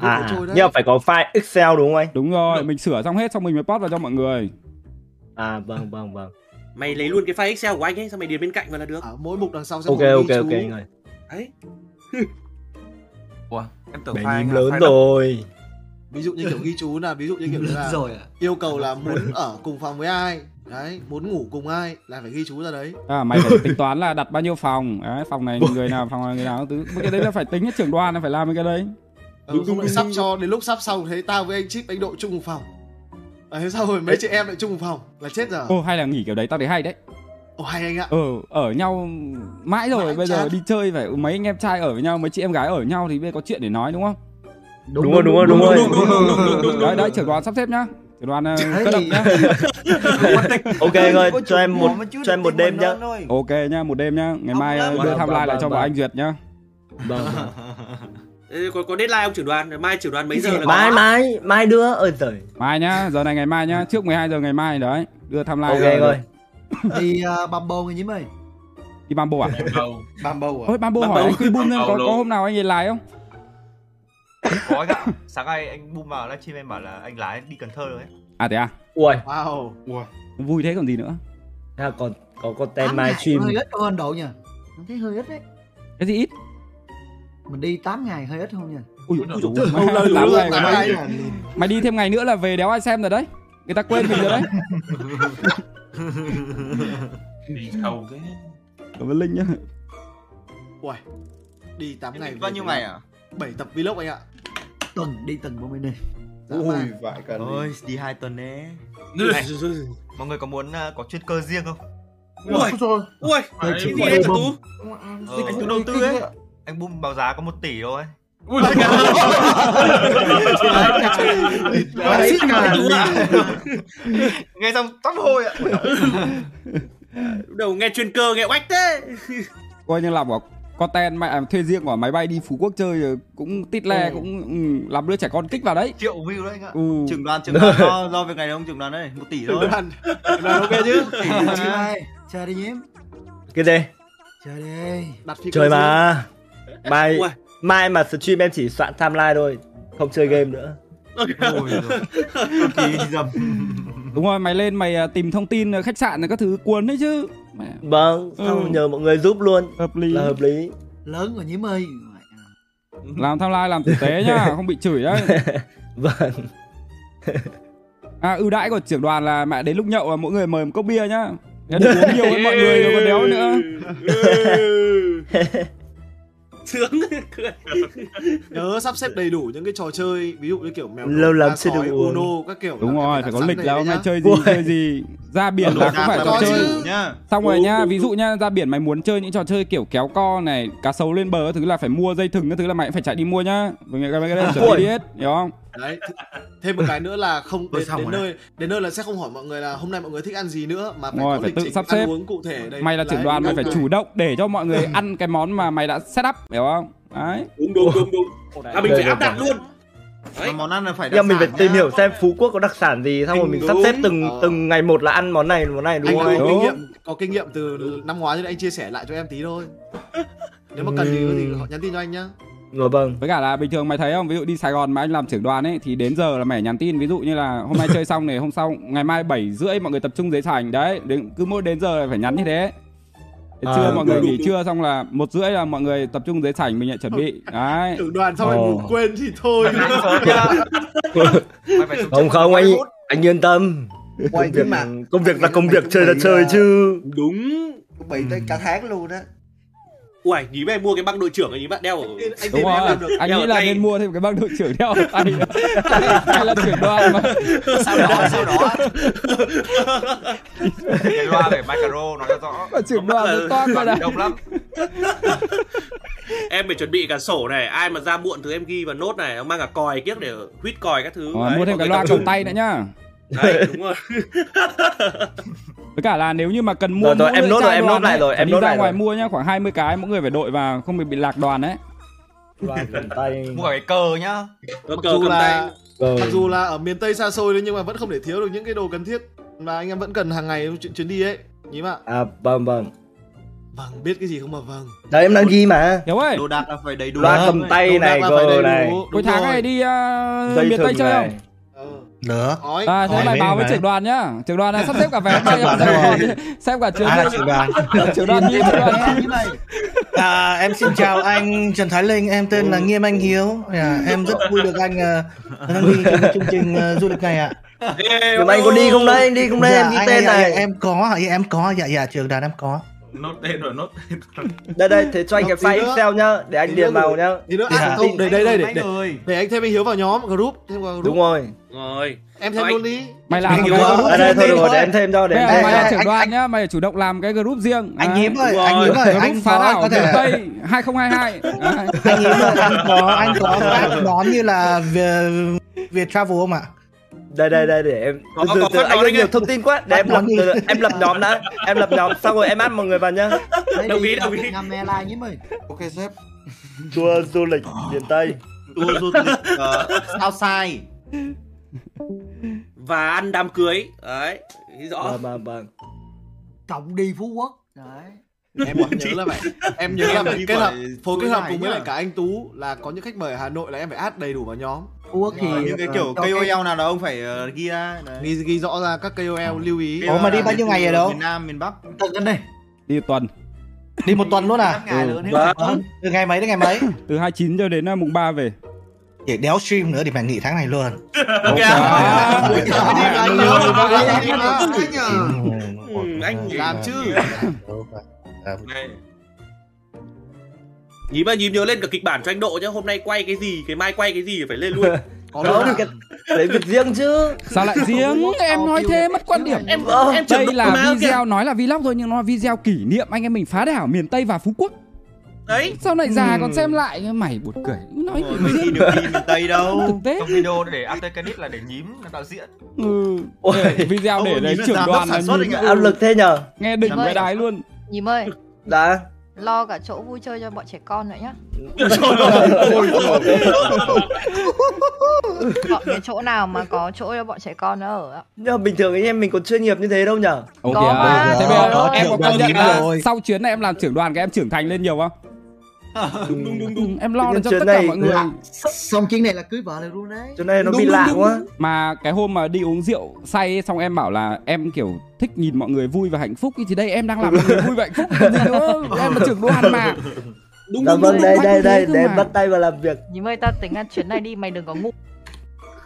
À, nhưng mà phải có file Excel đúng không anh? đúng rồi mình sửa xong hết xong mình mới post vào cho mọi người À vâng vâng vâng. Mày lấy luôn cái file Excel của anh ấy xong mày điền bên cạnh vào là được. ở mỗi mục đằng sau sẽ Ok ok ok ơi. Đấy. (laughs) Ủa, em tưởng Bé file lớn file rồi. Ví dụ như kiểu ghi chú là ví dụ như kiểu là rồi à yêu cầu là muốn ở cùng phòng với ai đấy muốn ngủ cùng ai là phải ghi chú ra đấy. À, mày phải tính toán là đặt bao nhiêu phòng. Đấy, phòng này người nào phòng này người nào thứ. Cái đấy là phải tính hết trưởng đoàn là phải làm cái đấy. Ừ, không lại sắp cho đến lúc sắp xong thấy tao với anh chip anh độ chung một phòng. Đấy sau rồi mấy chị em lại chung một phòng là chết giờ ô hay là nghỉ kiểu đấy tao thấy hay đấy. Ồ hay anh ạ. Ờ ở nhau mãi rồi Mãi bây giờ chán. đi chơi phải mấy anh em trai ở với nhau mấy chị em gái ở với nhau thì bây giờ có chuyện để nói đúng không Đúng rồi đúng rồi đúng rồi. đấy đấy trưởng đoàn sắp xếp nhá trưởng đoàn ờ, cơ động nhá (laughs) Ok anh ơi, Có cho em một cho em một đêm nhá. ok nhá một đêm nhá ngày mai ờ, đưa timeline vâng, lại cho bọn vâng. anh duyệt nhá Vâng. vâng. Có, có deadline ông trưởng đoàn, mai trưởng đoàn mấy giờ là Mai mai mai đưa ơi trời. mai nhá giờ này ngày mai nhá trước 12 giờ ngày mai đấy đưa timeline Ok rồi. anh ơi. đi uh, bumble người nhím ơi đi bambo à Đâu? Bumble à ôi bambo hỏi anh quy bum lên có, có hôm nào anh ấy lái không (laughs) Có anh ạ. Sáng nay anh boom vào livestream em bảo là anh lái đi Cần Thơ rồi ấy. à thế à? Ui, wow. Vui thế còn gì nữa? Thế là còn có có tem mai stream. hơi ít anh độ em thấy hơi ít đấy. Cái gì ít. Mình đi 8 ngày hơi ít không nha ui ui luôn, ngày tám mày, ngày. mày đi thêm ngày nữa là về đéo ai xem rồi đấy. Người ta quên mình rồi đấy. (laughs) Đi sâu thế. cảm ơn linh nhá. Uầy, đi 8 ngày bao nhiêu ngày à? 7 tập vlog anh ạ tuần đi tuần của mình đi Dã ui vãi cả Ôi, đi hai tuần đấy Này, mọi người có muốn ờ, có chuyên cơ riêng không? Ui, ui, Đấy, cái gì đấy bum. Tú? Ờ, Anh Tú đầu tư ấy anh boom báo giá có 1 tỷ thôi. Ui. Nghe xong tóc hôi ạ. Lúc đầu nghe chuyên cơ nghe oách thế. coi như là bỏ content mẹ thuê riêng của máy bay đi Phú Quốc chơi rồi cũng tít le Ừ. cũng ừ, làm đứa trẻ con kích vào đấy. Triệu view đấy anh ạ. Ừ. trưởng đoàn trưởng (laughs) đoàn do, do việc này không trưởng đoàn đấy một tỷ thôi. Đoàn đoàn ok chứ? Tỷ Chơi ơi, chơi đi nhím. Cái gì? Chơi đi đặt phi chơi cơ mà. Mai mai mà stream em chỉ soạn timeline thôi không chơi game nữa. Đúng rồi mày lên mày à, tìm thông tin à, khách sạn này các thứ cuốn đấy chứ Mẹ. vâng xong Ừ. nhờ mọi người giúp luôn. Hợp lý. Là hợp lý. Lớn rồi nhím ơi làm timeline làm tử tế nhá (laughs) không bị chửi đấy. (laughs) Vâng. À ưu đãi của trưởng đoàn là mẹ đến lúc nhậu là mỗi người mời một cốc bia nhá. Đừng uống nhiều với mọi người rồi còn đéo nữa (laughs) sướng. (laughs) Nhớ sắp xếp đầy đủ những cái trò chơi ví dụ như kiểu mèo Lâu lắm chưa được uno các kiểu đúng rồi phải có lịch là hôm nay chơi gì chơi gì. Ra biển là cũng phải trò chơi. Nhá xong rồi nhá ví dụ nhá ra biển mày muốn chơi những trò chơi kiểu kéo co này cá sấu lên bờ các thứ là phải mua dây thừng các thứ là mày cũng phải chạy đi mua nhá. Vì cái cái đấy chuẩn bị hết hiểu không đấy th- thêm một cái nữa là không đến, xong đến nơi đến nơi là sẽ không hỏi mọi người là hôm nay mọi người thích ăn gì nữa mà phải Đúng rồi, có phải lịch tự trình sắp ăn xếp. uống cụ thể đây. Mày là trưởng đoàn mày phải chủ động để cho mọi người ăn cái món mà mày đã set up hiểu không? Đấy. Đúng đúng đúng đúng. À mình phải áp đặt luôn. Mà món ăn là phải nhưng mình phải đặc tìm sản hiểu nhá. xem phú quốc có đặc sản gì xong rồi mình sắp xếp từng Ờ. từng ngày một là ăn món này món này đúng anh không? có kinh nghiệm có kinh nghiệm từ năm ngoái nên anh chia sẻ lại cho em tí thôi. Nếu mà cần thì có thì họ nhắn tin cho anh nhá vâng. Với cả là bình thường mày thấy không? Ví dụ đi Sài Gòn mà anh làm trưởng đoàn ấy thì đến giờ là mày nhắn tin. Ví dụ như là hôm nay chơi xong này hôm sau ngày mai bảy rưỡi mọi người tập trung dưới sảnh. Đấy đến cứ mỗi đến giờ là phải nhắn như thế. Đến À, trưa mọi người đúng, nghỉ đúng. trưa xong là một rưỡi là mọi người tập trung dưới sảnh mình lại chuẩn bị. Đấy. Trưởng đoàn xong rồi ngủ quên thì thôi. Không không anh anh yên tâm. Quay công việc mà. công việc là công việc chơi là chơi chứ. Đúng. Bị tới cả tháng luôn á Uầy, nhí mày mua cái băng đội trưởng ấy nhí bạn đeo ở đúng rồi anh Đeo nghĩ là tay. nên mua thêm cái băng đội trưởng đeo ở tay. Hay là trưởng đoàn mà. Sau đó sau đó. Cái loa để micro nói cho rõ. Mà trưởng đoàn nó to cơ đấy đông lắm. Em phải chuẩn bị cả sổ này ai mà ra muộn thì em ghi vào nốt này mang cả còi kiếc để huýt còi các thứ. Ờ, mua thêm cái loa cầm tay nữa nhá đấy (laughs) đúng rồi. (laughs) Với cả là nếu như mà cần mua Rồi, rồi, em nốt rồi, em đoàn nốt lại rồi, em nốt ra lại ngoài rồi. mua nhá khoảng 20 cái mỗi người phải đội vào không bị bị lạc đoàn đấy loa cầm tay. Mua cả cái cờ nhá. Có mặc cờ dù cầm là tay. Rồi. mặc dù là ở miền tây xa xôi đấy nhưng mà vẫn không thể thiếu được những cái đồ cần thiết mà anh em vẫn cần hàng ngày chuyến, chuyến đi ấy. Nhím ạ à vâng vâng. Vâng biết cái gì không mà vâng. Đấy em đang ghi mà. Hiểu ơi đồ đạc là phải đầy đủ loa cầm tay Đồ đạc này cờ này. cuối tháng rồi. này đi uh, miền tây chơi không được Ói. à thế bên báo với trưởng đoàn nhá trưởng đoàn là sắp xếp cả vé (laughs) bay rồi. đi. (laughs) xem cả chuyến bay trưởng đoàn? trưởng đoàn như (laughs) trưởng đoàn như À, em xin chào anh Trần Thái Linh, em tên là Nghiêm Anh Hiếu. À, em rất vui được anh uh, tham gia trong chương trình ờ, du lịch này ạ. nhưng mà anh có đi không đấy anh đi không đấy Dạ, em ghi tên dạ, này dạ, em có, dạ, em có, dạ dạ trường đoàn em có. Nốt tên rồi nốt tên rồi. đây đây thế cho anh cái file excel nhá để anh điền vào nhá Tí nữa Dạ. à, không, đây đây đây để, Anh để, để anh thêm anh Hiếu vào nhóm group thêm vào group đúng rồi rồi em thêm luôn đi mày làm một Anh cái Hiếu group à, đây thôi được rồi để em thêm cho để em mày là trưởng anh- đoàn nhá mày chủ động làm cái group riêng Anh. Hiếm ơi, Đúng anh rồi. Hiếm ơi, group anh phá có đảo có miền thể Tây 2022 Đấy. anh Hiếm ơi, anh có anh có các món như là Việt, Việt Travel không ạ? Đây đây đây để em Có- từ có từ phát anh ơi nhiều thông tin quá. Để em lập từ từ, em lập nhóm đã em lập nhóm xong rồi em add mọi người vào nhá. Đồng ý, đồng ý. Nam Airlines nhím ơi ok sếp. Tour du lịch miền tây. Tour du lịch ờ, sao sai và ăn đám cưới. Đấy rõ. Vâng vâng vâng. Cộng đi phú quốc. Đấy. Em còn nhớ là vậy em nhớ là kết hợp phối kết hợp cùng với lại cả anh tú là có những khách mời ở hà nội là em phải add đầy đủ vào nhóm quốc thì Ờ, những cái ờ, kiểu KOL nào đó ông phải ờ, ghi ra ghi ghi rõ ra các KOL lưu ý Ủa, mà đi bao nhiêu ngày rồi đâu? miền Nam miền Bắc tự cân đi đi tuần Đi một tuần luôn à? Năm ngày nữa nếu vâng. Ờ, Từ ngày mấy đến ngày mấy? từ 29 cho đến uh, mùng 3 về Để đéo stream nữa thì phải nghỉ tháng này luôn. Ok. À, anh Ừ, làm chứ nhím mà nhím nhớ lên cả kịch bản cho anh độ nhá. Hôm nay quay cái gì cái mai quay cái gì phải lên luôn. Có thì cái lấy việc riêng chứ. Sao lại riêng? em nói thế mất quan điểm. Em Vâng. em đây trưởng là video nói là vlog thôi nhưng nó là video kỷ niệm. Anh em mình phá đảo miền Tây và Phú Quốc. Đấy. Sau này già còn xem lại mày buồn cười. Nói Ôi, gì mình đi được đi miền Tây (laughs) đâu. Trong video để after credit là để nhím là đạo diễn. Ừ. Ôi. Để video để đấy trưởng đoàn là sản xuất nhìn anh ạ. áp lực thế nhờ. Nghe đỉnh vậy. đái luôn. Nhím ơi. Đã lo cả chỗ vui chơi cho bọn trẻ con nữa nhá Chọn cái chỗ nào mà có chỗ cho bọn trẻ con nó ở ạ Nhưng mà bình thường anh em mình có chuyên nghiệp như thế đâu nhở? Ok, Có mà. à, thế bây giờ em có công nhận là rồi. sau chuyến này em làm trưởng đoàn cái em trưởng thành lên nhiều không? (laughs) đúng đúng đúng đúng. Em lo được cho tất cả mọi người. lạ. xong chuyến này là cưới vợ được luôn đấy Chỗ này nó Đúng, bị đúng, lạ đúng, quá. đúng. Mà cái hôm mà đi uống rượu say ấy, xong em bảo là em kiểu thích nhìn mọi người vui và hạnh phúc ý, thì đây em đang làm mọi người vui và hạnh phúc còn gì nữa em là trưởng đoàn mà đúng Dạ đúng vâng, đúng đây đây đây để em mà. bắt tay vào làm việc. Nhìn ơi ta tính là chuyến này đi mày đừng có ngủ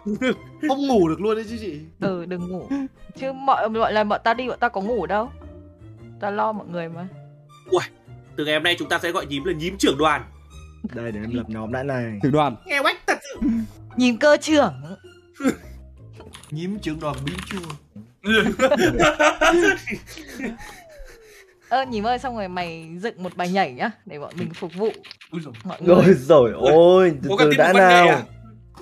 (laughs) Không ngủ được luôn đấy chứ chị Ừ đừng ngủ Chứ mọi mọi lần bọn ta đi bọn ta có ngủ đâu Ta lo mọi người mà Uầy, từ ngày hôm nay chúng ta sẽ gọi nhím là nhím trưởng đoàn. Đây để em lập nhóm đã này. Trưởng đoàn. Nghe quách thật sự. Nhìn cơ trưởng (laughs) Nhím trưởng đoàn biến chua (laughs) Ơ nhìn ơi xong rồi mày dựng một bài nhảy nhá Để bọn mình phục vụ mọi người Rồi rồi ôi, từ từ đã nào. à?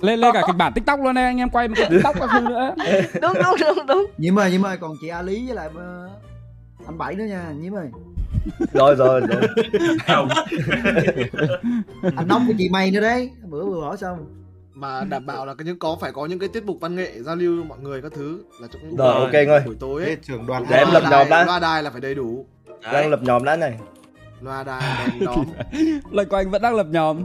lên lên cả kịch bản tiktok luôn đây anh em quay một cái tiktok các thứ nữa (laughs) đúng đúng đúng đúng nhiễm ơi nhiễm ơi còn chị a lý với lại ờ, anh bảy nữa nha nhiễm ơi Rồi rồi rồi. anh nóng của chị mày nữa đấy. Bữa vừa bỏ xong. Mà đảm bảo là cái những có phải có những cái tiết mục văn nghệ giao lưu với mọi người các thứ là cũng Rồi, ok anh ơi. buổi tối ấy. Trưởng đoàn Để em lập nhóm đã. loa đài là phải đầy đủ. Đang lập nhóm đã này. loa đài đèn đóm lời của anh vẫn đang lập nhóm.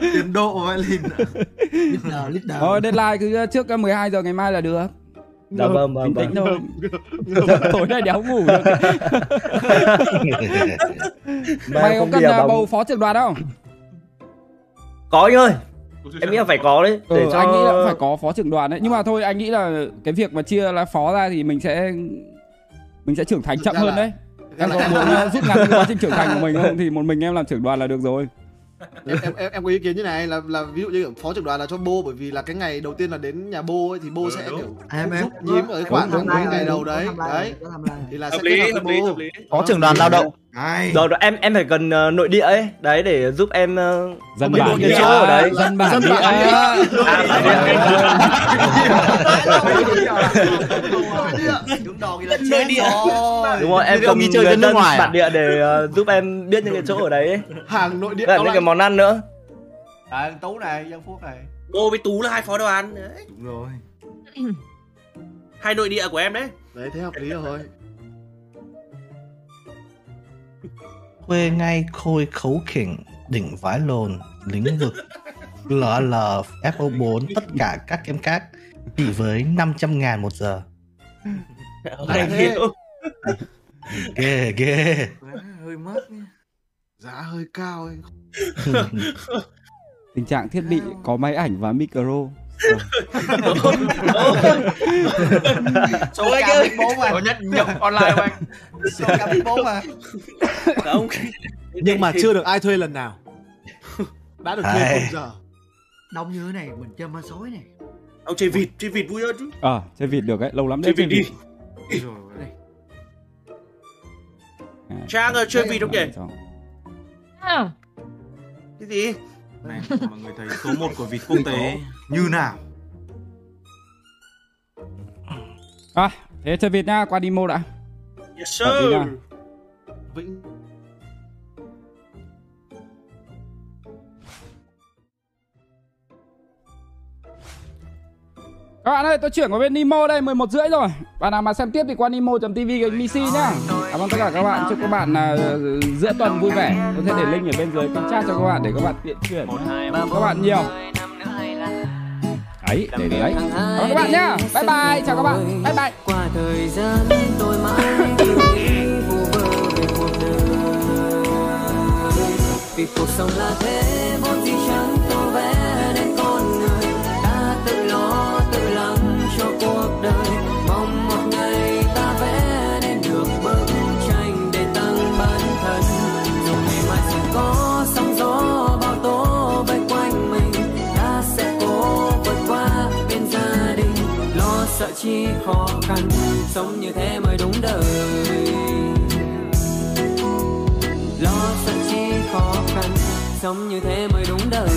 Tiến độ vậy leader thôi deadline cứ trước cái 12 giờ ngày mai là được Dạ vâng, vâng, vâng. thôi (laughs) tối nay đéo ngủ được mày có cần bóng. bầu phó trưởng đoàn không Có anh ơi. Em nghĩ là phải có đấy. Để ừ, cho anh nghĩ là cũng phải có phó trưởng đoàn đấy nhưng mà thôi anh nghĩ là cái việc mà chia là phó ra thì mình sẽ mình sẽ trưởng thành chậm hơn là- đấy em có muốn rút ngắn quá trình trưởng thành của mình không thì một mình em làm trưởng đoàn là được rồi em, em em em có ý kiến như này là là ví dụ như kiểu phó trưởng đoàn là cho bô bởi vì là cái ngày đầu tiên là đến nhà bô ấy thì bô sẽ kiểu em em. giúp nhím ở cái khoản đúng, đúng, cái ngày đúng, đầu đấy. Đấy thì là sẽ kết hợp với lý, bô. hợp lý. Phó trưởng đoàn lao động Rồi, rồi em em phải cần ờ, nội địa ấy, đấy để giúp em uh, dân biết bản địa chỗ ở đấy. dân bản Dân địa Nội chết địa. Đúng rồi, em cần đi chơi dân nước dân ngoài à? bản địa để ờ, giúp em biết những cái chỗ ở đấy. ấy. hàng nội địa những cái món ăn nữa. Đấy, Tú này, Giang Phúc này Bô với Tú là hai phó đoàn đấy. Đúng rồi Hai nội địa của em đấy. đấy thế hợp lý rồi Thuê ngay khôi khấu khỉnh, đỉnh vái lồn, lĩnh vực, LL, FO4, tất cả các em các chỉ với 500 ngàn một giờ. Anh hiểu. Ghê, ghê. hơi mất giá hơi cao ấy (laughs) tình trạng thiết bị có máy ảnh và micro Số ca biết bố mà có nhất nhập online không anh Số ca biết bố mà Không. nhưng mà chưa được ai thuê lần nào đã được thuê không giờ đông như thế này mình chơi ma sói này Ông chơi vịt, chơi vịt vui hơn chứ. ờ chơi vịt được ấy lâu lắm Chơi đấy vịt đi. Trang ơi, chơi vịt không nhỉ? Cái gì? Này, mọi người thấy số 1 của Vịt quốc tế như nào? à thế chơi vịt nha qua demo đã Yes lý sir. vĩnh Các bạn ơi, tôi chuyển qua bên Nemo đây, 11 rưỡi rồi. Bạn nào mà xem tiếp thì qua nemo.tv kênh Mixi nhá. Cảm ơn tất cả các bạn. Chúc các bạn uh, giữa tuần vui vẻ. Tôi sẽ để link ở bên dưới kênh chat cho các bạn để các bạn tiện chuyển. Các bạn nhiều. Đấy, để đấy. Cảm ơn các bạn nhá. Bye bye, chào các bạn. Bye bye. qua thời gian tôi mãi vì cuộc sống là thế một gì chẳng tô vẽ chi khó khăn, sống như thế mới đúng đời. Lo sợ chi khó khăn, sống như thế mới đúng đời.